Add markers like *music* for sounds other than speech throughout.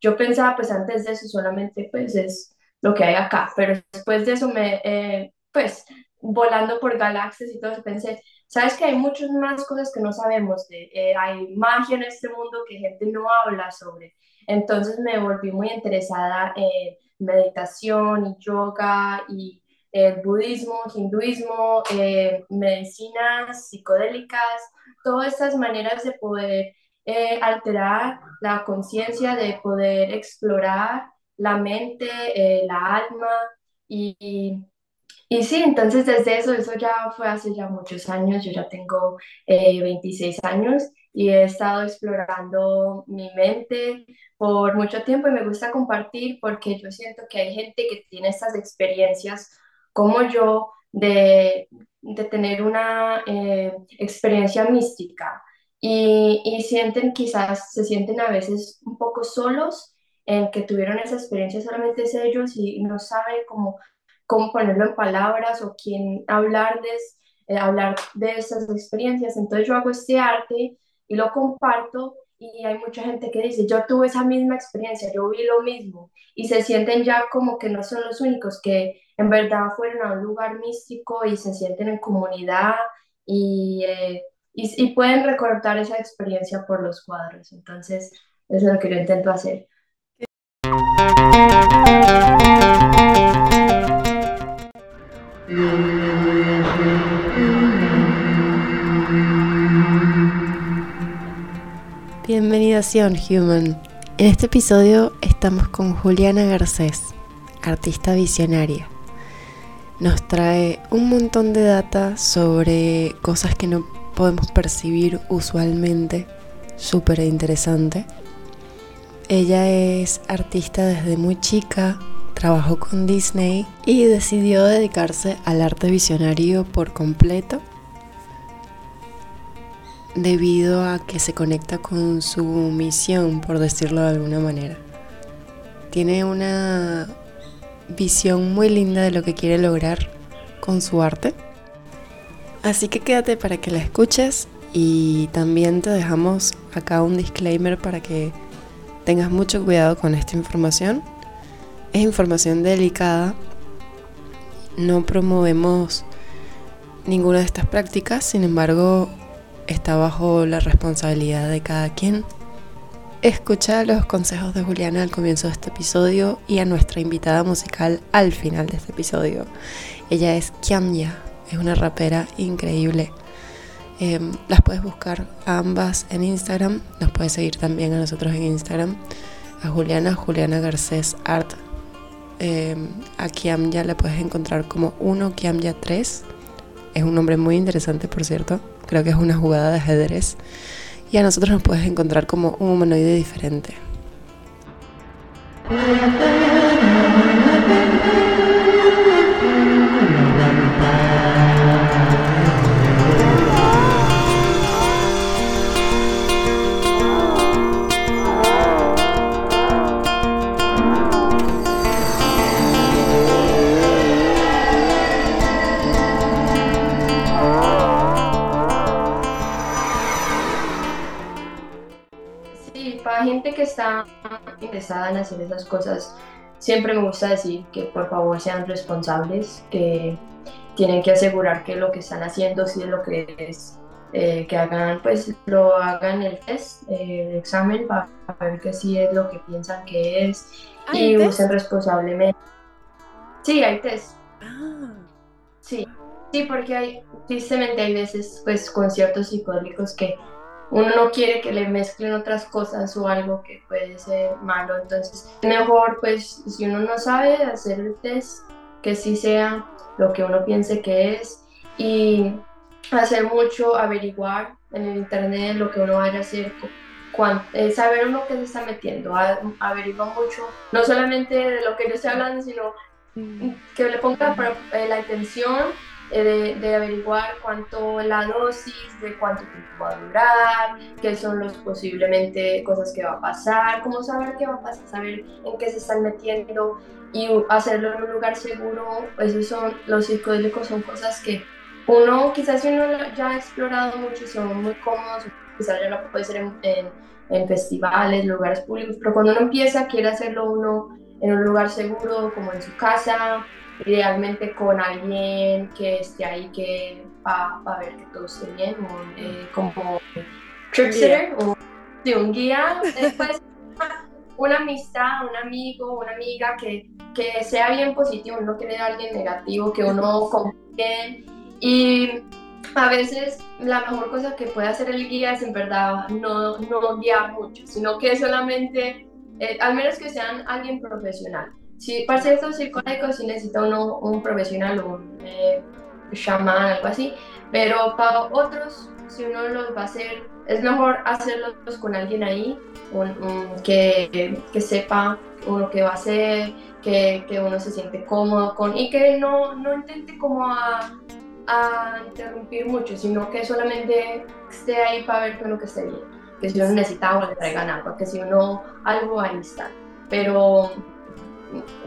yo pensaba pues antes de eso solamente pues es lo que hay acá, pero después de eso me, eh, pues volando por galaxias y todo eso, pensé, sabes que hay muchas más cosas que no sabemos, de, eh, hay magia en este mundo que gente no habla sobre. Entonces me volví muy interesada en meditación y yoga y el budismo, hinduismo, eh, medicinas psicodélicas, todas estas maneras de poder eh, alterar la conciencia, de poder explorar la mente, la alma y y sí, entonces desde eso, eso ya fue hace ya muchos años, yo ya tengo 26 eh, años y he estado explorando mi mente por mucho tiempo y me gusta compartir porque yo siento que hay gente que tiene estas experiencias como yo de, de tener una eh, experiencia mística y, y sienten quizás, se sienten a veces un poco solos en que tuvieron esa experiencia solamente ellos y no saben cómo cómo ponerlo en palabras o quién hablar de, eh, hablar de esas experiencias. Entonces yo hago este arte y lo comparto y hay mucha gente que dice, yo tuve esa misma experiencia, yo vi lo mismo y se sienten ya como que no son los únicos, que en verdad fueron a un lugar místico y se sienten en comunidad y, eh, y, pueden recordar esa experiencia por los cuadros. Entonces, eso es lo que yo intento hacer. Bienvenida a Human. En este episodio estamos con Juliana Garcés, artista visionaria. Nos trae un montón de data sobre cosas que no podemos percibir usualmente, súper interesante. Ella es artista desde muy chica, trabajó con Disney y decidió dedicarse al arte visionario por completo debido a que se conecta con su misión, por decirlo de alguna manera. Tiene una visión muy linda de lo que quiere lograr con su arte. Así que quédate para que la escuches y también te dejamos acá un disclaimer para que tengas mucho cuidado con esta información. Es información delicada. No promovemos ninguna de estas prácticas, sin embargo está bajo la responsabilidad de cada quien. Escucha los consejos de Juliana al comienzo de este episodio y a nuestra invitada musical al final de este episodio. Ella es Kiamya, es una rapera increíble. Em, las puedes buscar ambas en Instagram, nos puedes seguir también a nosotros en Instagram, a Juliana, Juliana Garcés Art. Em, a Kiamya la puedes encontrar como 1 Kiamya 3. Es un nombre muy interesante, por cierto. Creo que es una jugada de ajedrez. Y a nosotros nos puedes encontrar como un humanoide diferente. Que está interesada en hacer esas cosas, siempre me gusta decir que por favor sean responsables, que tienen que asegurar que lo que están haciendo si es lo que es, eh, que hagan, pues lo hagan el test, el examen para ver que sí es lo que piensan que es y usen responsablemente. Sí, hay test. Ah. Sí, sí, porque hay, tristemente hay veces, pues, conciertos psicodélicos que uno no quiere que le mezclen otras cosas o algo que puede ser malo. Entonces, mejor, pues, si uno no sabe hacer el test, que sí sea lo que uno piense que es y hacer mucho, averiguar en el internet lo que uno vaya a hacer, eh, saber uno qué se está metiendo, averiguar mucho, no solamente de lo que yo estoy hablando, sino mm. que le ponga eh, la atención eh, de, averiguar cuánto la dosis, de cuánto tiempo va a durar, qué son los posiblemente cosas que va a pasar, cómo saber qué va a pasar, saber en qué se están metiendo y hacerlo en un lugar seguro. Esos son los psicodélicos, son cosas que uno, quizás uno ya ha explorado mucho, son muy cómodos, quizás ya lo puede hacer en, en festivales, lugares públicos, pero cuando uno empieza quiere hacerlo uno en un lugar seguro, como en su casa, idealmente con alguien que esté ahí que va, a ver que todo esté bien, eh, como trip sitter, o un guía, después *laughs* una amistad, un amigo, una amiga que, que sea bien positivo, no a alguien negativo, que uno confíe. Y a veces la mejor cosa que puede hacer el guía es en verdad no, no guiar mucho, sino que solamente, eh, al menos que sean alguien profesional. Si para ciertos psicólogos sí necesita uno un profesional, un eh, chamán, algo así, pero para otros, si uno los va a hacer, es mejor hacerlos con alguien ahí, que, que, sepa uno qué va a hacer, que, que, uno se siente cómodo con y que no, no intente como a a interrumpir mucho, sino que solamente esté ahí para ver que uno que esté bien, que si uno necesita o le traigan algo, que si uno algo ahí está. Pero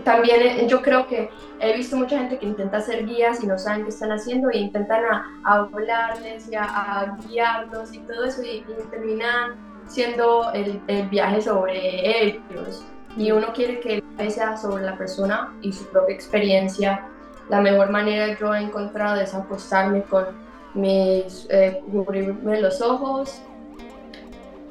también eh, yo creo que he visto mucha gente que intenta hacer guías y no saben qué están haciendo y intentan a, hablarles y a, guiarlos y todo eso y, terminan siendo el, el, viaje sobre ellos. Y uno quiere que el viaje sea sobre la persona y su propia experiencia la mejor manera yo he encontrado es acostarme con mis, eh, cubrirme los ojos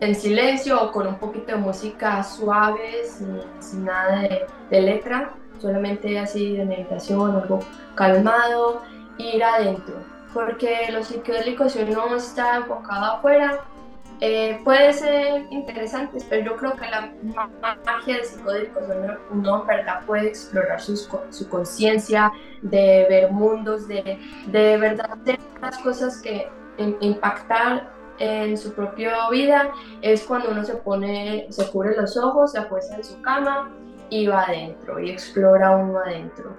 en silencio o con un poquito de música suave, sin, nada de, letra, solamente así de meditación, algo calmado, ir adentro. Porque los psicodélicos, si uno está enfocado afuera, eh, puede ser interesante, pero yo creo que la magia de psicodélicos, uno, uno en verdad puede explorar su, su conciencia, de ver mundos, de, de verdad hacer las cosas que impactar en su propia vida es cuando uno se pone, se cubre los ojos, se apuesta en su cama y va adentro y explora uno adentro.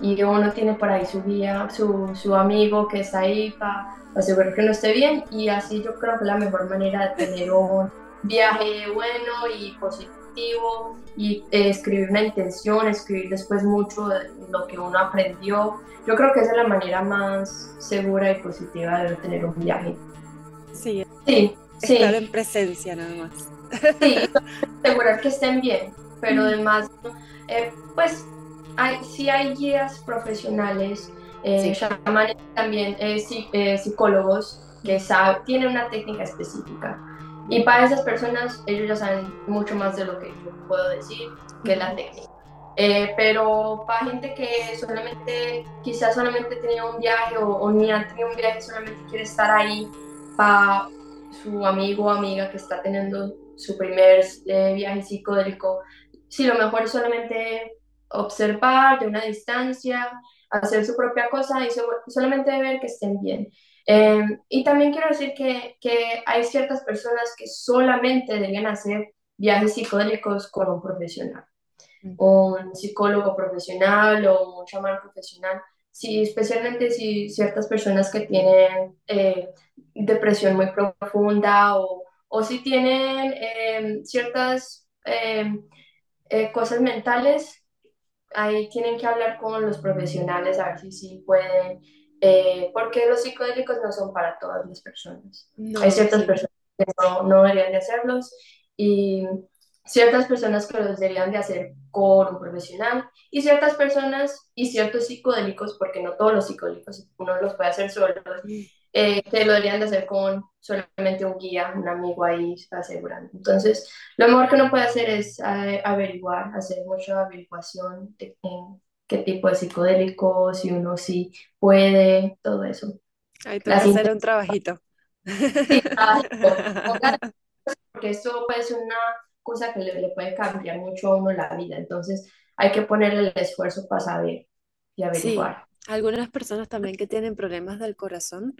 Y uno tiene por ahí su guía, su, su amigo que está ahí para asegurar que no esté bien y así yo creo que la mejor manera de tener un viaje bueno y positivo y eh, escribir una intención, escribir después mucho de lo que uno aprendió. Yo creo que esa es la manera más segura y positiva de tener un viaje. Sí, sí, estar en presencia nada más. Sí, asegurar que estén bien, pero además, eh, pues hay, sí hay guías profesionales eh, también eh, eh, psicólogos que saben, tienen una técnica específica. Y para esas personas, ellos ya saben mucho más de lo que yo puedo decir, que la técnica. Eh, pero para gente que solamente, quizás solamente tenía un viaje o, ni ha tenido un viaje, solamente quiere estar ahí para su amigo o amiga que está teniendo su primer viaje psicodélico, sí, lo mejor es solamente observar de una distancia, hacer su propia cosa y solamente ver que estén bien. Em, y también quiero decir que, que, hay ciertas personas que solamente deberían hacer viajes psicodélicos con un profesional, un psicólogo profesional o un chamán profesional, sí, especialmente si ciertas personas que tienen eh, depresión muy profunda o, o si tienen em, ciertas em, eh, cosas mentales ahí tienen que hablar con los profesionales a ver si sí pueden, eh, porque los psicodélicos no son para todas las personas. Hay ciertas personas que no, no, deberían de hacerlos y ciertas personas que los deberían de hacer con un profesional y ciertas personas y ciertos psicodélicos, porque no todos los psicodélicos uno los puede hacer solo, eh, que lo deberían de hacer con solamente un guía, un amigo ahí asegurando. Entonces, lo mejor que uno puede hacer es eh, averiguar, hacer mucha averiguación de en qué tipo de psicodélico, si uno sí puede, todo eso. Ahí te hacer un trabajito. Sí, *laughs* porque eso puede ser una cosa que le, le, puede cambiar mucho a uno la vida. Entonces, hay que ponerle el esfuerzo para saber y averiguar. Sí. Algunas personas también que tienen problemas del corazón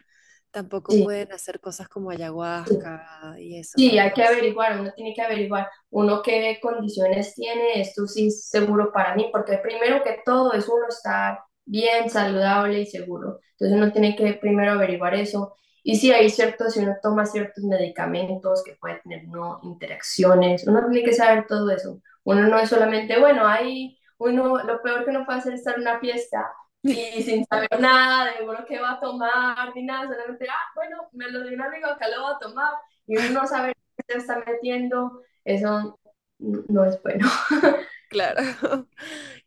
tampoco pueden hacer cosas como ayahuasca y eso. Sí, hay que averiguar, uno tiene que averiguar uno qué condiciones tiene, esto sí es seguro para mí, porque primero que todo es uno estar bien, saludable y seguro. Entonces uno tiene que primero averiguar eso. Y sí, hay ciertos, si uno toma ciertos medicamentos que pueden tener no, interacciones, uno tiene que saber todo eso. Uno no es solamente, bueno, hay uno, lo peor que uno puede hacer es estar en una fiesta y sin saber nada de uno qué va a tomar ni nada, solamente, ah, bueno, me lo dio un amigo, acá lo va a tomar, y uno no sabe se está metiendo, eso no es bueno. *laughs* Claro.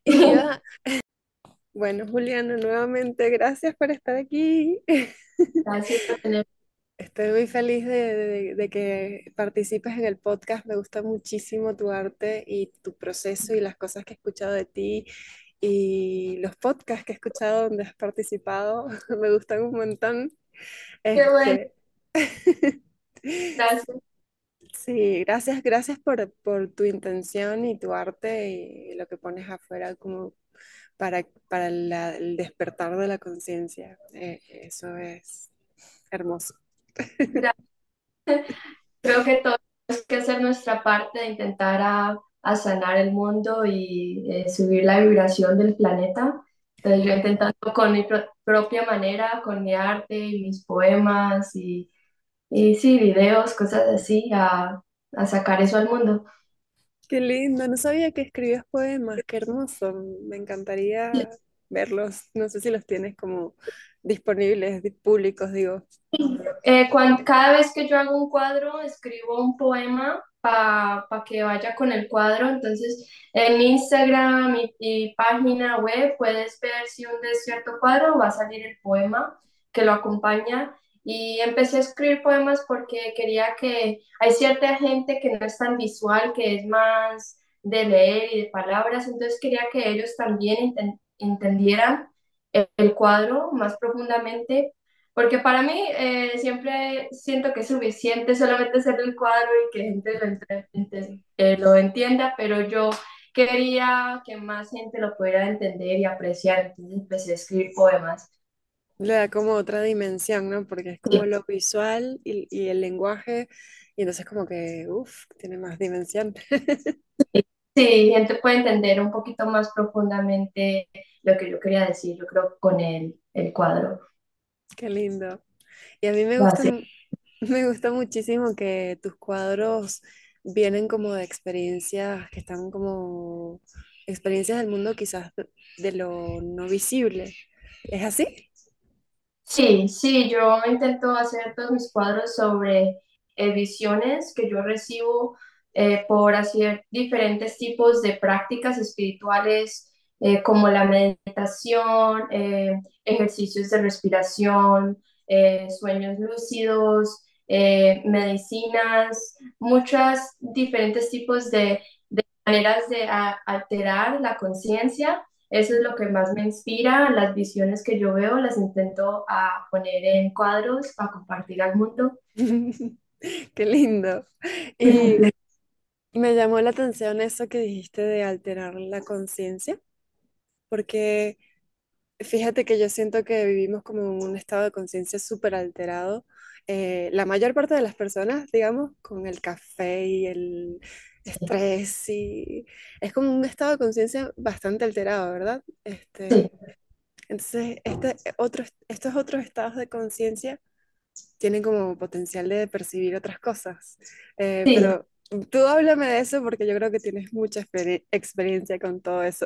*laughs* *laughs* Bueno, Juliana, nuevamente gracias por estar aquí. Gracias por tener. Estoy muy feliz de, de, que participes en el podcast. Me gusta muchísimo tu arte y tu proceso y las cosas que he escuchado de ti y los podcasts que he escuchado donde has participado. *laughs* Me gustan un montón. Qué bueno. Este, *laughs* gracias. Sí, gracias, gracias por, por, tu intención y tu arte y lo que pones afuera como para, para el despertar de la conciencia. Eh, eso es hermoso. *laughs* Creo que todos tenemos que hacer nuestra parte de intentar a, a sanar el mundo y eh, subir la vibración del planeta. Entonces yo intentando con mi propia manera, con mi arte y mis poemas y y sí, videos, cosas así, a, a sacar eso al mundo. Qué lindo, no sabía que escribías poemas, qué hermoso, me encantaría verlos, no sé si los tienes como disponibles, públicos, digo. Eh, cada vez que yo hago un cuadro, escribo un poema para que vaya con el cuadro, entonces en Instagram y, y, página web puedes ver si un de cierto cuadro va a salir el poema que lo acompaña. Y empecé a escribir poemas porque quería que hay cierta gente que no es tan visual, que es más de leer y de palabras, entonces quería que ellos también entendieran el, cuadro más profundamente, porque para mí eh, siempre siento que es suficiente solamente hacer el cuadro y que gente lo, eh, lo entienda, pero yo quería que más gente lo pudiera entender y apreciar, entonces empecé a escribir poemas. Le da como otra dimensión, ¿no? Porque es como lo visual y, y el lenguaje, y entonces como que, uff, tiene más dimensión. Sí, gente puede entender un poquito más profundamente lo que yo quería decir, yo creo, con el, el cuadro. Qué lindo. Y a mí me gusta, *laughs* me gusta muchísimo que tus cuadros vienen como de experiencias que están como experiencias del mundo quizás de lo no visible. ¿Es así? Sí, sí, yo intento hacer todos mis cuadros sobre eh, visiones que yo recibo eh, por hacer diferentes tipos de prácticas espirituales eh, como la meditación, ejercicios de respiración, sueños lúcidos, medicinas, muchos diferentes tipos de, de maneras de alterar la conciencia eso es lo que más me inspira, las visiones que yo veo las intento a poner en cuadros para compartir al mundo. *laughs* Qué lindo. *laughs* Y me llamó la atención eso que dijiste de alterar la conciencia, porque fíjate que yo siento que vivimos como en un estado de conciencia súper alterado. Eh, la mayor parte de las personas, digamos, con el café y el estrés y es como un estado de conciencia bastante alterado, ¿verdad? Este, Entonces, este otro, estos otros estados de conciencia tienen como potencial de percibir otras cosas. Eh, pero tú háblame de eso porque yo creo que tienes mucha experiencia con todo eso.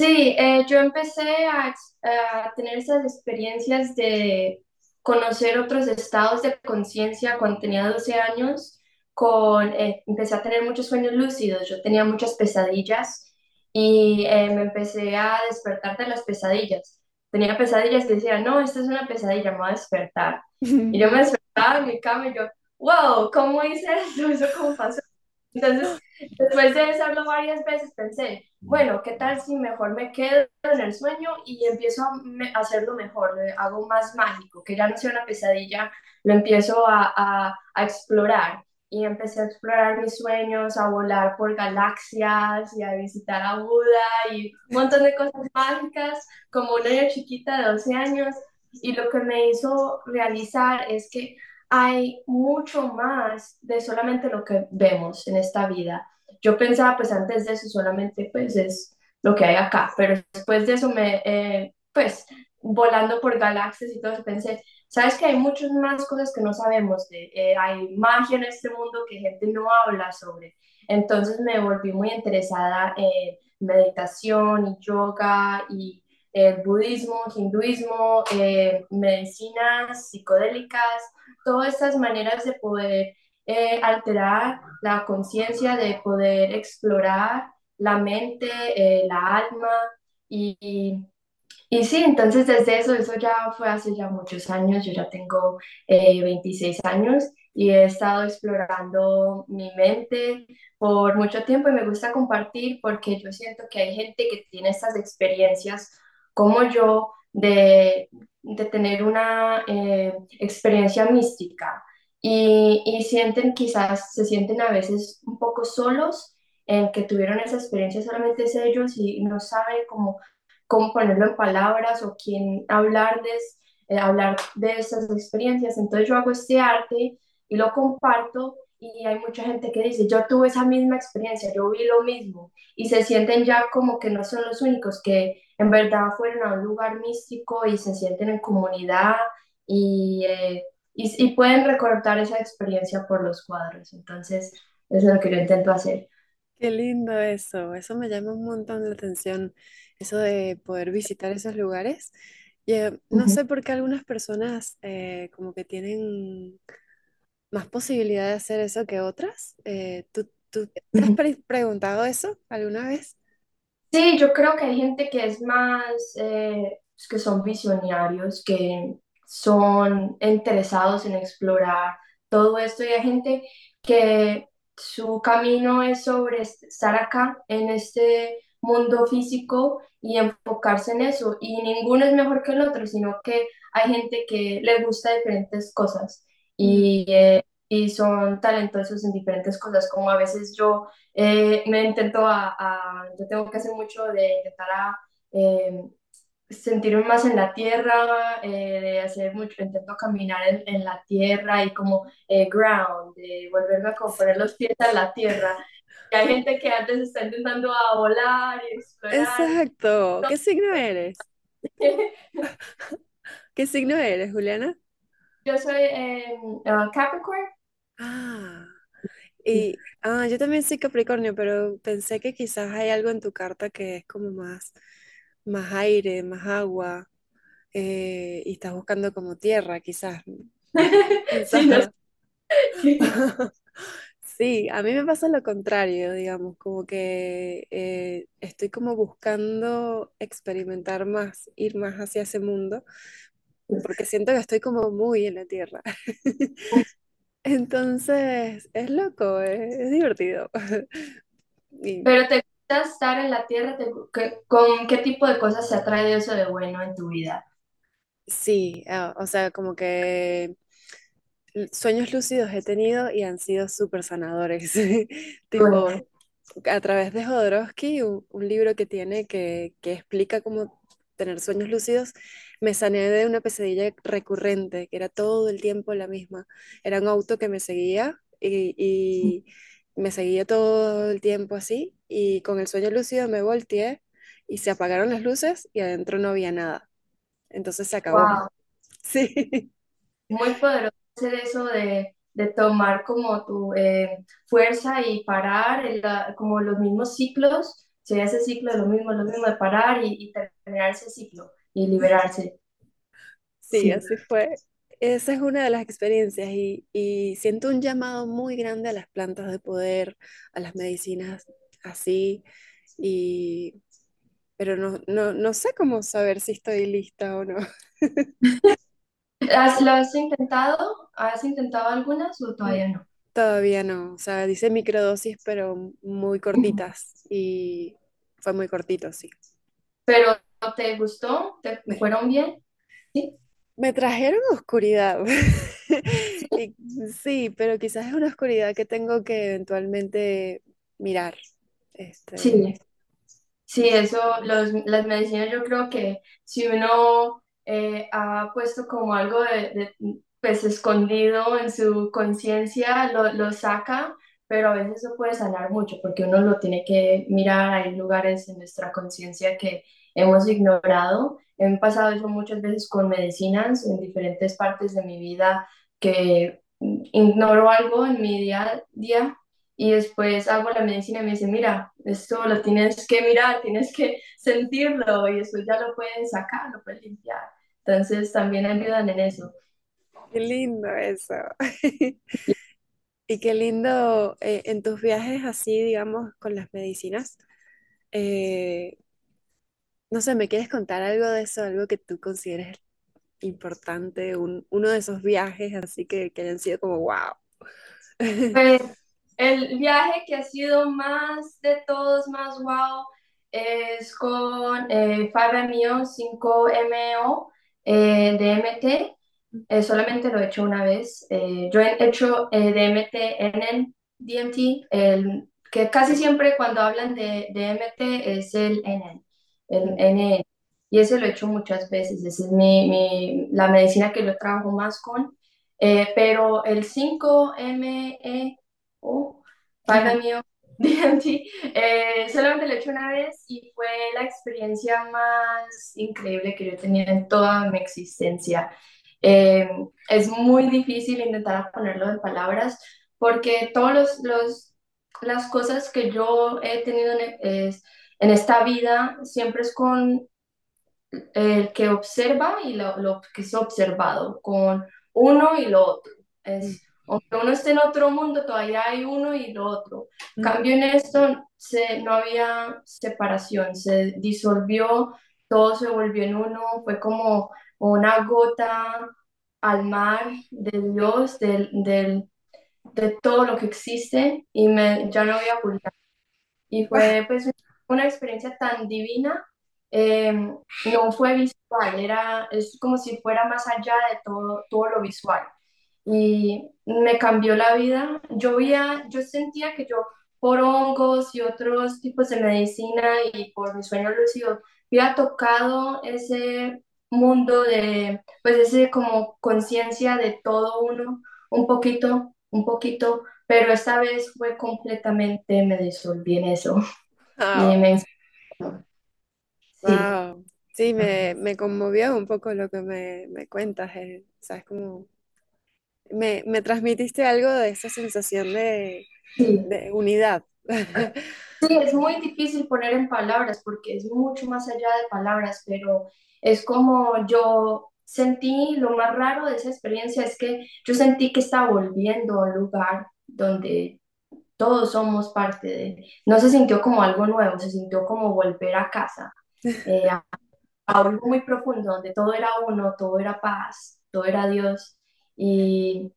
Sí, eh, yo empecé a, a, tener esas experiencias de conocer otros estados de conciencia cuando tenía 12 años con, eh, empecé a tener muchos sueños lúcidos, yo tenía muchas pesadillas y eh, me empecé a despertar de las pesadillas. Tenía pesadillas y decía, no, esta es una pesadilla, me voy a despertar. Y yo me despertaba en mi cama y yo, wow, ¿cómo hice eso? *laughs* ¿Eso cómo pasó? Entonces, después de hacerlo varias veces, pensé, bueno, ¿qué tal si mejor me quedo en el sueño y empiezo a hacerlo mejor, lo hago más mágico, que ya no sea una pesadilla, lo empiezo a, a, a explorar y empecé a explorar mis sueños, a volar por galaxias y a visitar a Buda y un montón de cosas mágicas como una niña chiquita de 12 años. Y lo que me hizo realizar es que hay mucho más de solamente lo que vemos en esta vida. Yo pensaba, pues antes de eso solamente pues es lo que hay acá, pero después de eso me, eh, pues volando por galaxias y todo, pensé, sabes que hay muchas más cosas que no sabemos, de, eh, hay magia en este mundo que gente no habla sobre. Entonces me volví muy interesada en meditación y yoga y el budismo, hinduismo, eh, medicinas psicodélicas, todas estas maneras de poder eh, alterar la conciencia, de poder explorar la mente, eh, la alma y, y, sí, entonces desde eso, eso ya fue hace ya muchos años, yo ya tengo eh, 26 años y he estado explorando mi mente por mucho tiempo y me gusta compartir porque yo siento que hay gente que tiene estas experiencias como yo de, de tener una eh, experiencia mística y, y sienten quizás, se sienten a veces un poco solos en que tuvieron esa experiencia solamente ellos y no saben cómo, cómo ponerlo en palabras o quién hablar de, eh, hablar de esas experiencias. Entonces yo hago este arte y lo comparto y hay mucha gente que dice, yo tuve esa misma experiencia, yo vi lo mismo y se sienten ya como que no son los únicos, que en verdad fueron a un lugar místico y se sienten en comunidad y, eh, y, y, pueden recordar esa experiencia por los cuadros. Entonces, eso es lo que yo intento hacer. Qué lindo eso, eso me llama un montón la atención, eso de poder visitar esos lugares. Y, eh, no sé por qué algunas personas eh, como que tienen más posibilidad de hacer eso que otras. Eh, ¿tú, tú te has pre- preguntado eso alguna vez? Sí, yo creo que hay gente que es más, eh, que son visionarios, que son interesados en explorar todo esto. Y hay gente que su camino es sobre est- estar acá en este mundo físico y enfocarse en eso. Y ninguno es mejor que el otro, sino que hay gente que le gusta diferentes cosas. Y, eh, y son talentosos en diferentes cosas, como a veces yo eh, me intento a, a- yo tengo que hacer mucho de intentar a, eh, sentirme más en la tierra, eh, de hacer mucho, intento caminar en, en la tierra y como eh, ground, de volverme a como poner los pies en la tierra. Y hay gente que antes está intentando a volar y explorar. Exacto. ¿Qué signo eres? *laughs* ¿Qué signo eres, Juliana? Yo soy eh, uh, Capricorn. Ah, y ah, yo también soy Capricornio, pero pensé que quizás hay algo en tu carta que es como más, más aire, más agua, eh, y estás buscando como tierra, quizás. *laughs* Sí, no *laughs* a mí me pasa lo contrario, digamos, como que eh, estoy como buscando experimentar más, ir más hacia ese mundo, porque siento que estoy como muy en la tierra. *laughs* Entonces, es loco, es, es divertido. Y Pero te estar en la tierra, ¿Te- qué- ¿con qué tipo de cosas se ha traído eso de bueno en tu vida? sí, ah, o sea, como que sueños lúcidos he tenido y han sido súper sanadores. *laughs* Bueno, Tipo, a través de Jodorowsky, un, un libro que tiene que, que explica cómo tener sueños lúcidos, me sané de una pesadilla recurrente, que era todo el tiempo la misma. Era un auto que me seguía y, y me seguía todo el tiempo así, y con el sueño lúcido me volteé y se apagaron las luces y adentro no había nada. Entonces se acabó. wow, *laughs* Sí, muy poderoso hacer eso de, de tomar como tu eh, fuerza y parar, en la- como los mismos ciclos, sería ese ciclo de lo mismo, lo mismo de parar y, y terminar ese ciclo y liberarse. sí, Sí. así fue. Esa es una de las experiencias y, y siento un llamado muy grande a las plantas de poder, a las medicinas así, y, pero no, no, no sé cómo saber si estoy lista o no. *laughs* ¿Has, lo has intentado? ¿Has intentado algunas o todavía no? Todavía no, o sea, dice microdosis, pero muy cortitas y fue muy cortito, sí. ¿Pero te gustó? ¿Te Me, fueron bien? Sí. Me trajeron oscuridad. Sí, *laughs* Y, sí, pero quizás es una oscuridad que tengo que eventualmente mirar. Este, sí. Sí, eso, los, las medicinas yo creo que si uno eh, ha puesto como algo de, de, pues escondido en su conciencia, lo, lo saca, pero a veces eso puede sanar mucho porque uno lo tiene que mirar, hay lugares en nuestra conciencia que hemos ignorado. He pasado eso muchas veces con medicinas en diferentes partes de mi vida que ignoro algo en mi día a día y después hago la medicina y me dice, mira, esto lo tienes que mirar, tienes que sentirlo y eso ya lo puedes sacar, lo puedes limpiar. Entonces también ayudan en eso. qué lindo eso. *laughs* Y qué lindo eh, en tus viajes así, digamos, con las medicinas. eh, no sé, ¿me quieres contar algo de eso? Algo que tú consideres importante, un- uno de esos viajes así que, que hayan sido como wow. *laughs* Pues el viaje que ha sido más de todos, más wow, es con eh, 5MEO, 5MEO eh, DMT. Eh, solamente lo he hecho una vez. Eh, yo he hecho eh, DMT en DMT, el, que casi siempre cuando hablan de DMT es el NN, el NN. Y ese lo he hecho muchas veces. Esa es mi, mi- la medicina que yo trabajo más con. Eh, pero el 5-MeO, Ujú. 5-MeO DMT, eh, solamente lo he hecho una vez y fue la experiencia más increíble que yo he tenido en toda mi existencia. Eh, es muy difícil intentar ponerlo en palabras porque todos los, los- las cosas que yo he tenido en, es- en esta vida siempre es con el que observa y lo, lo que es observado, con uno y lo otro. Es, aunque uno esté en otro mundo, todavía hay uno y lo otro. Ujú. Cambio en esto, se, no había separación, se disolvió, todo se volvió en uno, fue como una gota al mar de Dios, del, del, de todo lo que existe, y me, ya no había ocultar. Y fue pues una experiencia tan divina, eh, no fue visual, era, es como si fuera más allá de todo, todo lo visual. Y me cambió la vida. Yo yo sentía que yo por hongos y otros tipos de medicina y por mis sueños lúcidos, había tocado ese mundo de, pues ese como conciencia de todo uno, un poquito, un poquito, pero esta vez fue completamente, me disolví en eso Wow. me. Sí, Wow. Sí, me, me conmovió un poco lo que me, me cuentas, eh, ¿Sabes? Como me, me transmitiste algo de esa sensación de, sí. de unidad. Sí, es muy difícil poner en palabras porque es mucho más allá de palabras, pero es como yo sentí, lo más raro de esa experiencia es que yo sentí que estaba volviendo a un lugar donde todos somos parte de, no se sintió como algo nuevo, se sintió como volver a casa, *laughs* eh, a, algo muy profundo, donde todo era uno, todo era paz, todo era Dios. Y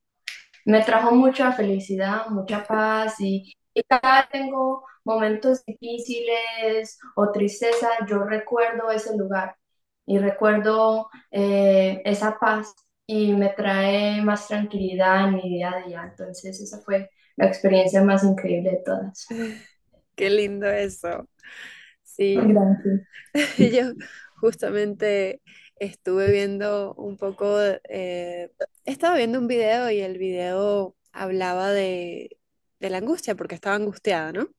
me trajo mucha felicidad, mucha paz y, y cada vez tengo momentos difíciles o tristeza, yo recuerdo ese lugar y recuerdo eh, esa paz y me trae más tranquilidad en mi día a día. Entonces esa fue la experiencia más increíble de todas. *laughs* Qué lindo eso. Sí, Gracias. *laughs* yo justamente estuve viendo un poco, eh, estaba viendo un video y el video hablaba de, de la angustia porque estaba angustiada, ¿no?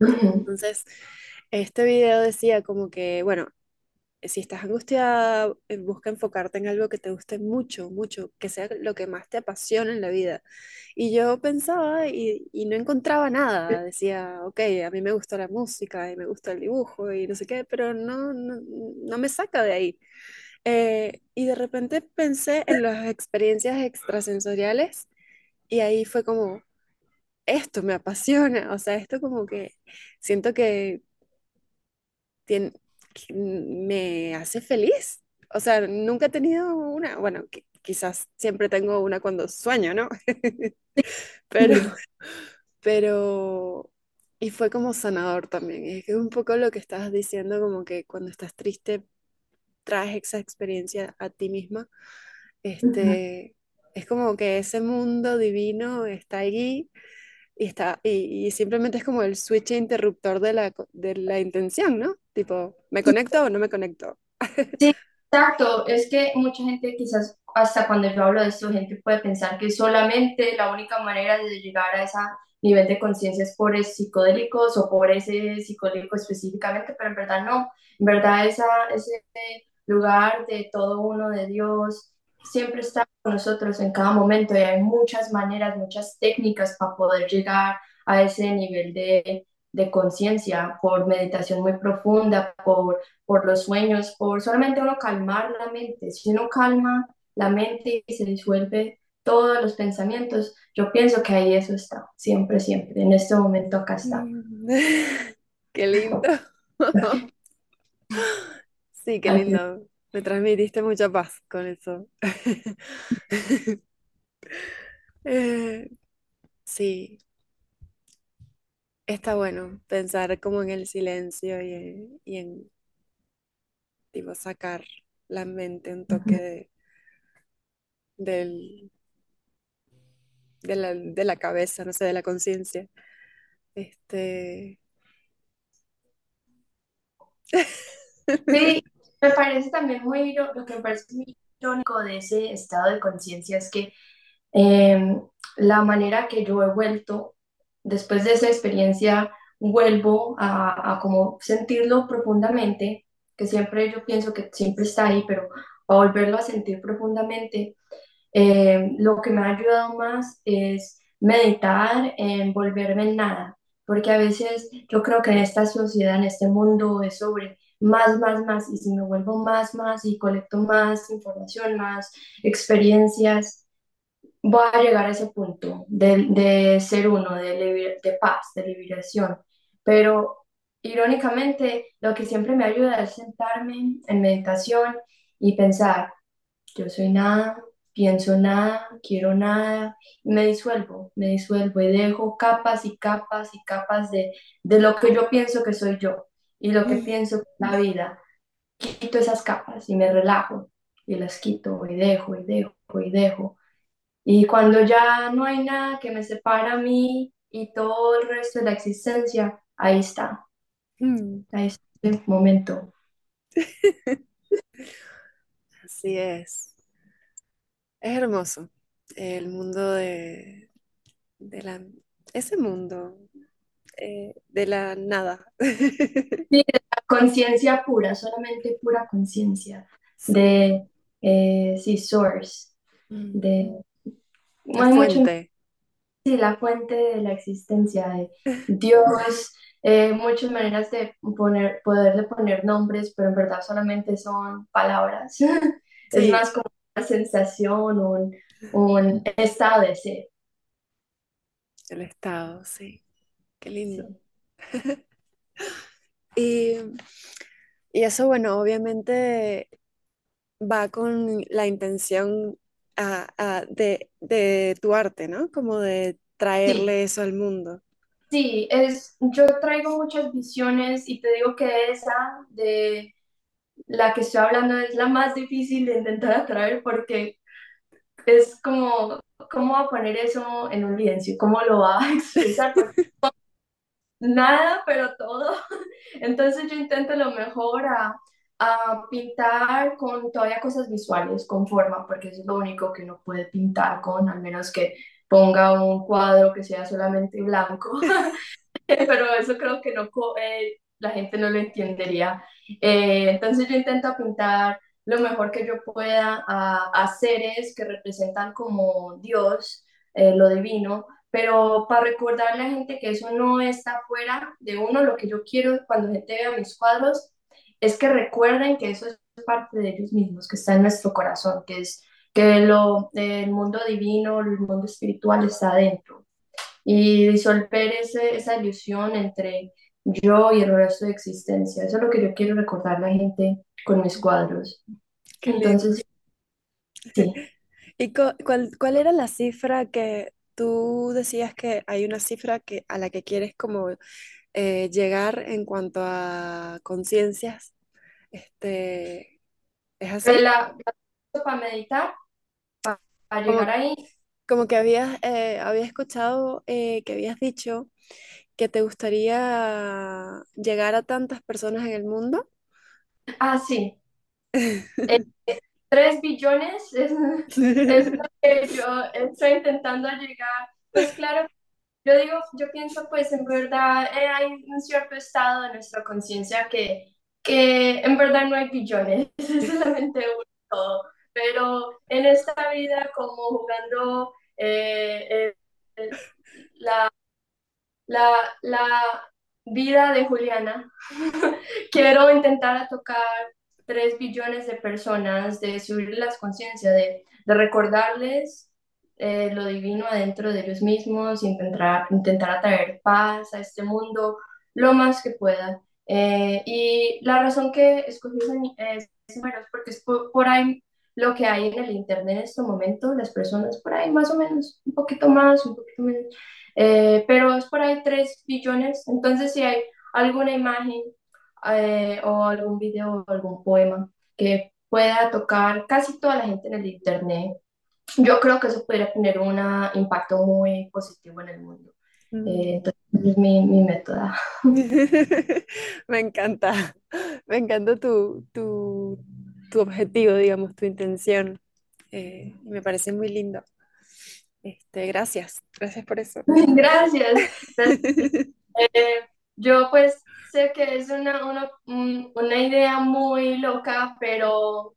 Entonces, este video decía como que, bueno, si estás angustiada, eh, busca enfocarte en algo que te guste mucho, mucho, que sea lo que más te apasiona en la vida. Y yo pensaba y, y no encontraba nada. Decía, ok, a mí me gusta la música y me gusta el dibujo y no sé qué, pero no, no, no me saca de ahí. Eh, y de repente pensé en las experiencias extrasensoriales y ahí fue como, esto me apasiona, o sea, esto como que siento que me hace feliz. O sea, nunca he tenido una, bueno, qui- quizás siempre tengo una cuando sueño, ¿no? *laughs* Pero, *laughs* pero, y fue como sanador también. Es que es un poco lo que estabas diciendo, como que cuando estás triste, traes esa experiencia a ti misma. Este, es como que ese mundo divino está allí y está, y, y simplemente es como el switch interruptor de la, de la intención, ¿no? Tipo, ¿me conecto o no me conecto? Sí, exacto. Es que mucha gente quizás hasta cuando yo hablo de esto, gente puede pensar que solamente la única manera de llegar a ese nivel de conciencia es por psicodélicos o por ese psicodélico específicamente, pero en verdad no. En verdad esa, ese lugar de todo uno de Dios siempre está con nosotros en cada momento y hay muchas maneras, muchas técnicas para poder llegar a ese nivel de, de conciencia por meditación muy profunda, por por los sueños, por solamente uno calmar la mente. Si uno calma la mente y se disuelve, todos los pensamientos, yo pienso que ahí eso está, siempre, siempre, en este momento acá está. Mm. *laughs* Qué lindo. *laughs* Sí, qué lindo. Me transmitiste mucha paz con eso. *laughs* Eh, sí, está bueno pensar como en el silencio y en, y en, tipo, sacar la mente un toque de, del- de la, de la cabeza, no sé, de la conciencia. Este, Sí, *laughs* me parece también muy, iro- lo que me parece muy irónico de ese estado de conciencia es que eh, la manera que yo he vuelto, después de esa experiencia, vuelvo a, como sentirlo profundamente, que siempre yo pienso que siempre está ahí, pero a volverlo a sentir profundamente, eh, lo que me ha ayudado más es meditar, en volverme en nada, porque a veces yo creo que en esta sociedad, en este mundo, es sobre más, más, más, y si me vuelvo más, más y colecto más información, más experiencias, voy a llegar a ese punto de, de ser uno, de, de paz, de liberación. Pero irónicamente, lo que siempre me ayuda es sentarme en meditación y pensar, yo soy nada, pienso nada, quiero nada, y me disuelvo, me disuelvo y dejo capas y capas y capas de, de lo que yo pienso que soy yo y lo que pienso que la vida. Quito esas capas y me relajo y las quito y dejo y dejo y dejo. Y cuando ya no hay nada que me separa a mí y todo el resto de la existencia, ahí está, Mm, ahí está el momento. *laughs* Así es. Es hermoso el mundo de, de la, ese mundo eh, de la nada. *laughs* Sí, de la conciencia pura, solamente pura conciencia, de, eh, sí, source, Mm. de, La hay mucho, fuente. sí, la fuente de la existencia, de Dios, eh, muchas maneras de poner, poderle poner nombres, pero en verdad solamente son palabras. *laughs* Es más como una sensación, un, un estado de ser. el estado, sí. Qué lindo. Sí, *laughs* Y, y eso, bueno, obviamente va con la intención a- a- de, de tu arte, ¿no? Como de sí, traerle eso al mundo. sí, es, yo traigo muchas visiones y te digo que esa de la que estoy hablando es la más difícil de intentar atraer porque es como, ¿cómo va a poner eso en un lienzo? ¿Cómo lo va a *laughs* expresar? Nada, pero todo. *laughs* Entonces yo intento lo mejor a, a pintar con todavía cosas visuales, con forma, porque eso es lo único que uno puede pintar con, al menos que ponga un cuadro que sea solamente blanco. *laughs* pero eso creo que no, eh, la gente no lo entendería. Eh, entonces yo intento pintar lo mejor que yo pueda a, a seres que representan como Dios, eh, lo divino, pero para recordarle a la gente que eso no está fuera de uno, lo que yo quiero cuando gente vea mis cuadros es que recuerden que eso es parte de ellos mismos, que está en nuestro corazón, que es que lo, el mundo divino, el mundo espiritual está adentro y disolver ese, esa ilusión entre yo y el resto de existencia. Eso es lo que yo quiero recordar a la gente con mis cuadros. Qué lindo. Entonces, sí, *laughs* ¿Y cu- cuál, cuál era la cifra que tú decías que hay una cifra que, a la que quieres como eh, llegar en cuanto a conciencias? Este, ¿es así? la, la- para meditar, para, llegar ahí. como que habías, eh, había escuchado eh, que habías dicho que te gustaría llegar a tantas personas en el mundo. Ah, sí, *laughs* eh, tres billones es, *laughs* es lo que yo estoy intentando llegar. Pues claro, Yo digo, yo pienso pues en verdad eh, hay un cierto estado de nuestra conciencia que, que en verdad no hay billones, *laughs* es solamente uno. Pero en esta vida como jugando eh, eh, la, la, la vida de Juliana, *laughs* quiero intentar tocar tres billones de personas, de subir las conciencias, de, de recordarles eh, lo divino adentro de ellos mismos, intentar, intentar atraer paz a este mundo lo más que puedan. Eh, y la razón que escogí ese, número es porque es por, ahí lo que hay en el Internet en este momento, las personas por ahí más o menos, un poquito más, un poquito menos, eh, pero es por ahí 3 billones, entonces si hay alguna imagen o algún video o algún poema que pueda tocar casi toda la gente en el Internet, yo creo que eso podría tener un impacto muy positivo en el mundo. Eh, entonces, es mi, mi método. *laughs* me encanta, me encanta tu, tu, tu objetivo, digamos, tu intención. Eh, me parece muy lindo. Este, gracias, gracias por eso. *laughs* Gracias. *laughs* Eh, yo pues sé que es una, una, una idea muy loca, pero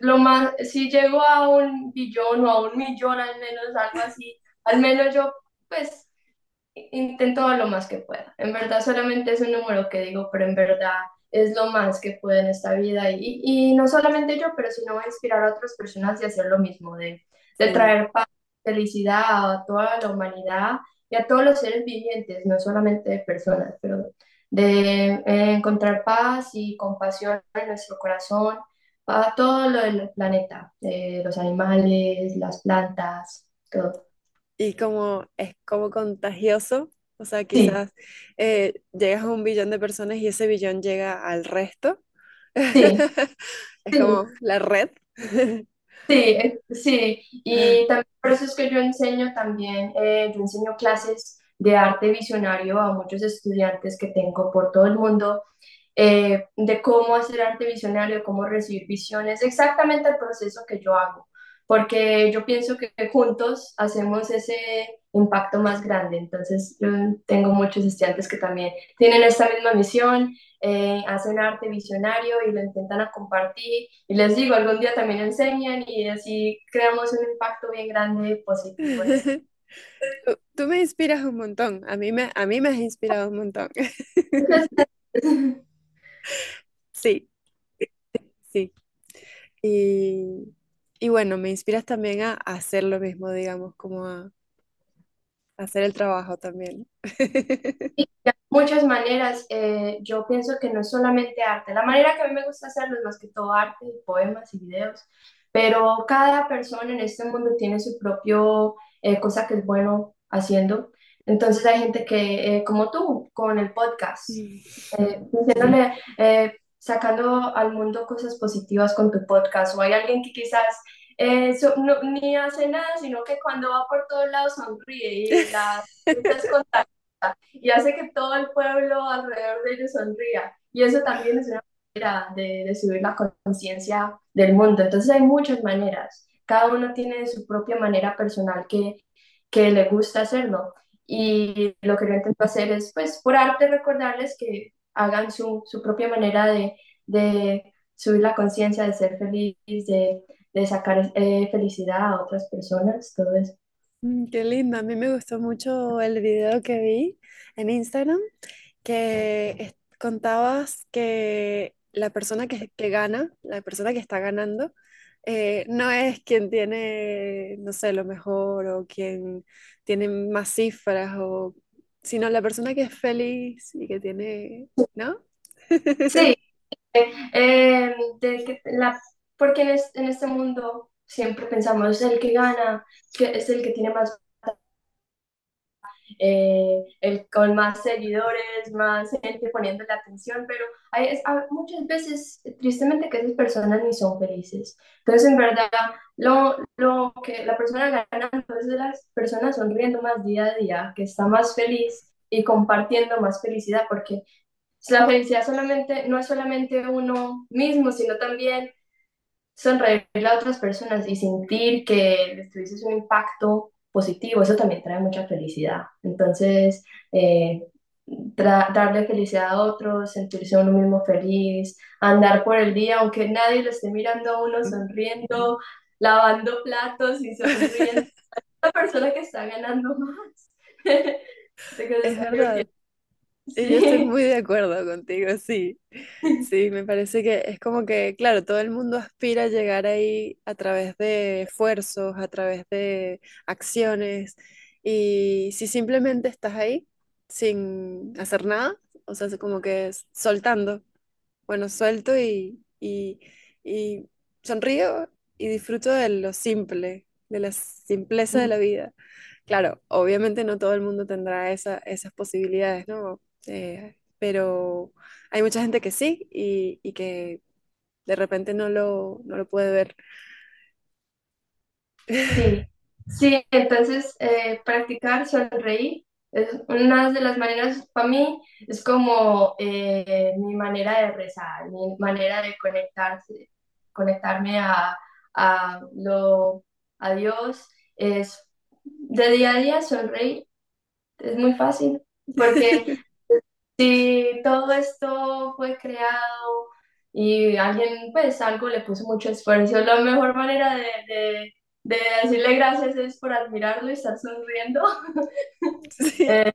lo más, si llego a un billón o a un millón al menos, algo así, al menos yo pues intento lo más que pueda. En verdad solamente es un número que digo, pero en verdad es lo más que puedo en esta vida y, y no solamente yo, pero sino inspirar a otras personas y hacer lo mismo, de, de traer paz, felicidad a toda la humanidad y a todos los seres vivientes, no solamente de personas, pero de eh, encontrar paz y compasión en nuestro corazón a todo lo del planeta, los animales, las plantas, todo. Y como es como contagioso, o sea, quizás eh, llegas a un billón de personas y ese billón llega al resto. Sí. *laughs* es como la red. sí, sí. Y también por eso es que yo enseño también, eh, yo enseño clases de arte visionario a muchos estudiantes que tengo por todo el mundo eh, de cómo hacer arte visionario, cómo recibir visiones, exactamente el proceso que yo hago, porque yo pienso que juntos hacemos ese impacto más grande. Entonces, yo tengo muchos estudiantes que también tienen esta misma misión, eh, hacen arte visionario y lo intentan a compartir. Y les digo, algún día también enseñan y así creamos un impacto bien grande y positivo. *laughs* Tú, me inspiras un montón, a mí me, a mí me has inspirado un montón. *laughs* Sí, sí. Y, y bueno, me inspiras también a, hacer lo mismo, digamos, como a, hacer el trabajo también. *laughs* muchas maneras, eh, yo pienso que no es solamente arte. La manera que a mí me gusta hacerlo es más que todo arte, poemas y videos, pero cada persona en este mundo tiene su propio eh, cosa que es bueno haciendo. Entonces hay gente que, eh, como tú, con el podcast, diciéndole, sacando al mundo cosas positivas con tu podcast, o hay alguien que quizás eh, no, ni hace nada, sino que cuando va por todos lados sonríe y *laughs* la y hace que todo el pueblo alrededor de ellos sonría. Y eso también es una manera de, de subir la conciencia del mundo. Entonces hay muchas maneras. Cada uno tiene su propia manera personal que, que le gusta hacerlo. Y lo que yo intento hacer es, pues, por arte recordarles que hagan su, su propia manera de, de subir la conciencia, de ser feliz, de, de sacar eh, felicidad a otras personas, todo eso. Mm, qué lindo, a mí me gustó mucho el video que vi en Instagram, que contabas que la persona que, que, gana, la persona que está ganando, eh, no es quien tiene, no sé, lo mejor o quien tiene más cifras o sino la persona que es feliz y que tiene, ¿no? *laughs* Sí, eh, porque en, en, este mundo siempre pensamos el que gana, que es el que tiene más eh, el con más seguidores, más gente poniéndole atención, pero hay, muchas veces, tristemente, que esas personas ni son felices. Entonces, en verdad, lo, lo que la persona gana, es de las personas sonriendo más día a día, que está más feliz y compartiendo más felicidad, porque la felicidad solamente, no es solamente uno mismo, sino también sonreírle a otras personas y sentir que les tuvieses un impacto positivo, eso también trae mucha felicidad. Entonces, eh, darle felicidad a otros, sentirse uno mismo feliz, andar por el día, aunque nadie lo esté mirando a uno sonriendo, *laughs* lavando platos y sonriendo, *laughs* la persona que está ganando más. *laughs* es verdad. Y yo estoy Sí, muy de acuerdo contigo, sí. Sí, me parece que es como que, claro, todo el mundo aspira a llegar ahí a través de esfuerzos, a través de acciones. Y si simplemente estás ahí sin hacer nada, o sea, como que es soltando. Bueno, suelto y, y, y sonrío y disfruto de lo simple, de la simpleza de la vida. Claro, obviamente no todo el mundo tendrá esa, esas posibilidades, ¿no? Eh, pero hay mucha gente que sí y, y que de repente no lo, no lo puede ver. sí, sí, entonces eh, practicar sonreír es una de las maneras, para mí, es como eh, mi manera de rezar, mi manera de conectarse, conectarme a, a, lo, a Dios, es de día a día sonreír, es muy fácil, porque *laughs* Si todo esto fue creado y alguien, pues algo le puso mucho esfuerzo, la mejor manera de, de, de decirle gracias es por admirarlo y estar sonriendo. *laughs* Sí. Eh,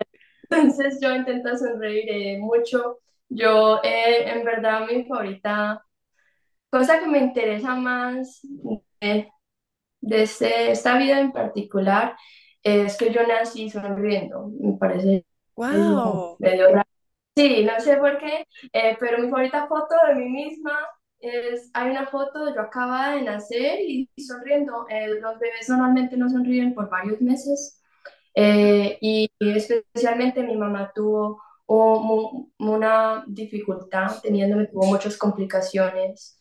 entonces yo intento sonreír eh, mucho. Yo, eh, en verdad, mi favorita, cosa que me interesa más de, de este- esta vida en particular, es que yo nací sonriendo. Me parece ¡Wow! medio raro Sí, no sé por qué, eh, pero mi favorita foto de mí misma es, hay una foto de yo acababa de nacer y, sonriendo. Eh, los bebés normalmente no sonríen por varios meses eh, y, especialmente mi mamá tuvo mu- una dificultad, teniéndome, tuvo muchas complicaciones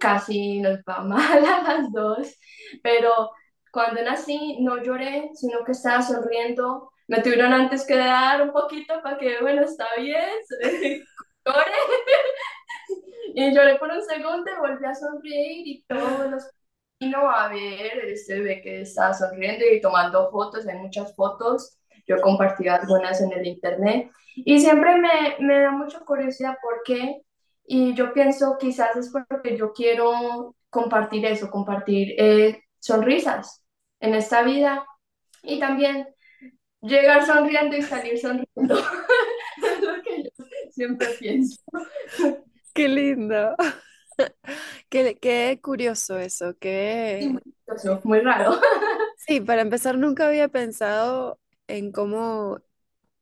casi nos va *laughs* mal a las dos, pero cuando nací no lloré, sino que estaba sonriendo. Me tuvieron antes que dar un poquito para que, bueno, está bien, *laughs* lloré. Y lloré por un segundo y volví a sonreír y todos los vino a ver, este bebé que estaba sonriendo y tomando fotos, hay muchas fotos, yo compartí algunas en el internet. Y siempre me, me da mucha curiosidad por qué. Y yo pienso quizás es porque yo quiero compartir eso, compartir eh, sonrisas en esta vida. Y también llegar sonriendo y salir sonriendo, *laughs* es lo que yo siempre pienso. ¡Qué lindo! Qué, qué curioso eso, Sí, qué, muy, chistoso, muy raro. *laughs* Sí, para empezar, nunca había pensado en cómo,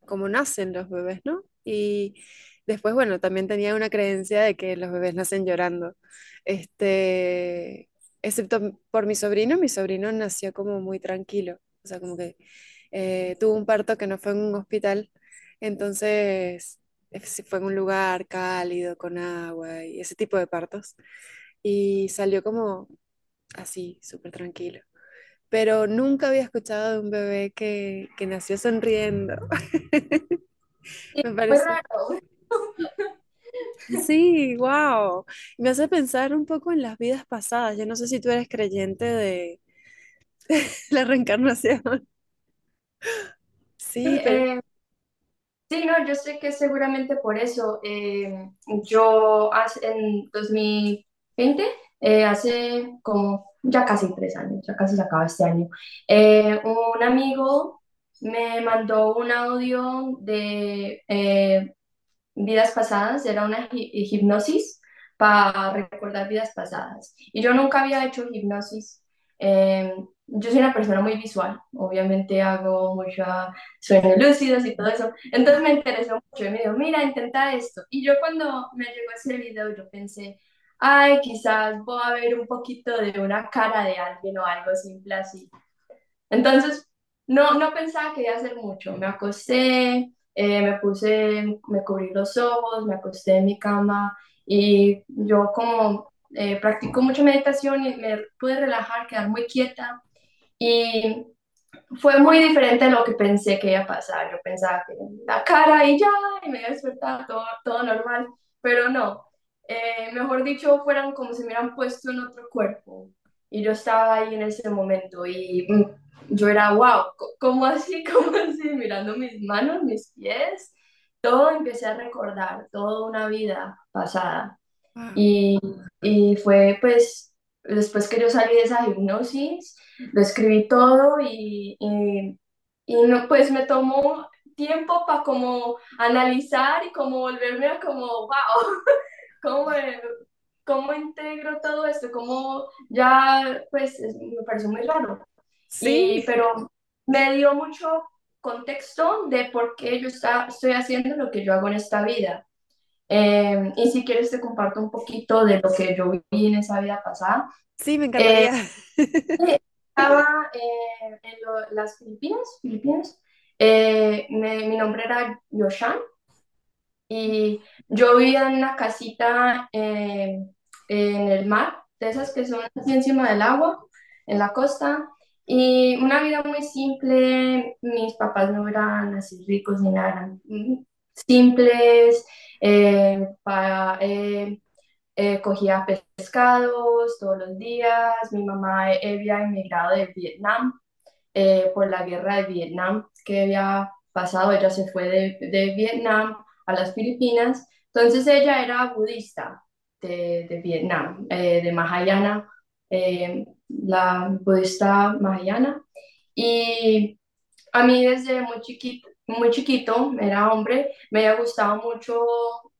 cómo nacen los bebés, ¿no? Y después, bueno, también tenía una creencia de que los bebés nacen llorando. Este, excepto por mi sobrino, mi sobrino nació como muy tranquilo, o sea, como que eh, tuvo un parto que no fue en un hospital, entonces eh, fue en un lugar cálido, con agua y ese tipo de partos. Y salió como así, súper tranquilo pero nunca había escuchado de un bebé que, que nació sonriendo. Sí, *laughs* Me parece. raro. Sí, wow. Me hace pensar un poco en las vidas pasadas. Yo no sé si tú eres creyente de *laughs* la reencarnación. *gasps* Sí, pero Eh, Sí, no, yo sé que seguramente por eso eh, yo hace, en 2020, eh, hace como ya casi tres años, ya casi se acaba este año, eh, un amigo me mandó un audio de eh, vidas pasadas, era una hi- hipnosis para recordar vidas pasadas. Y yo nunca había hecho hipnosis. Eh, yo soy una persona muy visual, obviamente hago mucha sueños lúcidos y todo eso. Entonces me interesó mucho y me dijo, mira, intenta esto. Y yo cuando me llegó ese video, yo pensé, ay, quizás voy a ver un poquito de una cara de alguien o algo simple así. Entonces, no, no pensaba que iba a hacer mucho. Me acosté, eh, me puse, me cubrí los ojos, me acosté en mi cama y yo como eh, practico mucha meditación y me pude relajar, quedar muy quieta y fue muy diferente a lo que pensé que iba a pasar. Yo pensaba que la cara y ya, y me iba a despertar todo, todo normal, pero no. Eh, mejor dicho, fueran como si me hubieran puesto en otro cuerpo. Y yo estaba ahí en ese momento y mm, yo era, wow, ¿cómo así? *laughs* ¿Cómo así? Mirando mis manos, mis pies, todo empecé a recordar, toda una vida pasada. Y, y fue pues después que yo salí de esa hipnosis, lo escribí todo y, y, y no, pues me tomó tiempo para como analizar y como volverme a como, wow, *laughs* cómo, cómo integro todo esto, cómo ya, pues me pareció muy raro. Sí. pero me dio mucho contexto de por qué yo está, estoy haciendo lo que yo hago en esta vida. Eh, y si quieres te comparto un poquito de lo que yo viví en esa vida pasada. Sí, me encantaría. Eh, *laughs* estaba eh, en las Filipinas, Filipinas. mi nombre era Yoshan y yo vivía en una casita en el mar, de esas que son así encima del agua, en la costa. Y una vida muy simple, mis papás no eran así ricos ni nada, eran simples, eh, para, eh, eh, cogía pescados todos los días, mi mamá había emigrado de Vietnam por la guerra de Vietnam que había pasado, ella se fue de, de Vietnam a las Filipinas, entonces ella era budista de, de Vietnam, de Mahayana, la budista Mahayana, y a mí desde muy chiquito, muy chiquito, era hombre, me había gustado mucho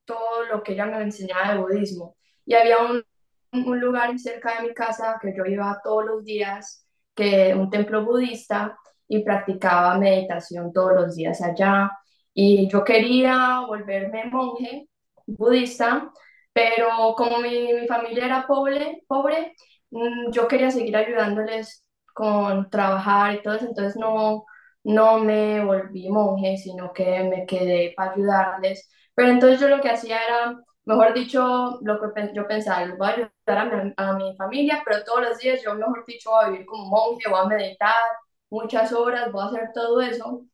todo lo que ella me enseñaba de budismo. Y había un, un lugar cerca de mi casa que yo iba todos los días, que un templo budista, y practicaba meditación todos los días allá. Y yo quería volverme monje budista, pero como mi, mi familia era pobre, pobre, mm, yo quería seguir ayudándoles con trabajar y todo eso, entonces no, no me volví monje, sino que me quedé para ayudarles. Pero entonces yo lo que hacía era, mejor dicho, lo que yo pensaba, voy a ayudar a mi, familia, pero todos los días yo, mejor dicho, voy a vivir como monje, voy a meditar muchas horas, voy a hacer todo eso.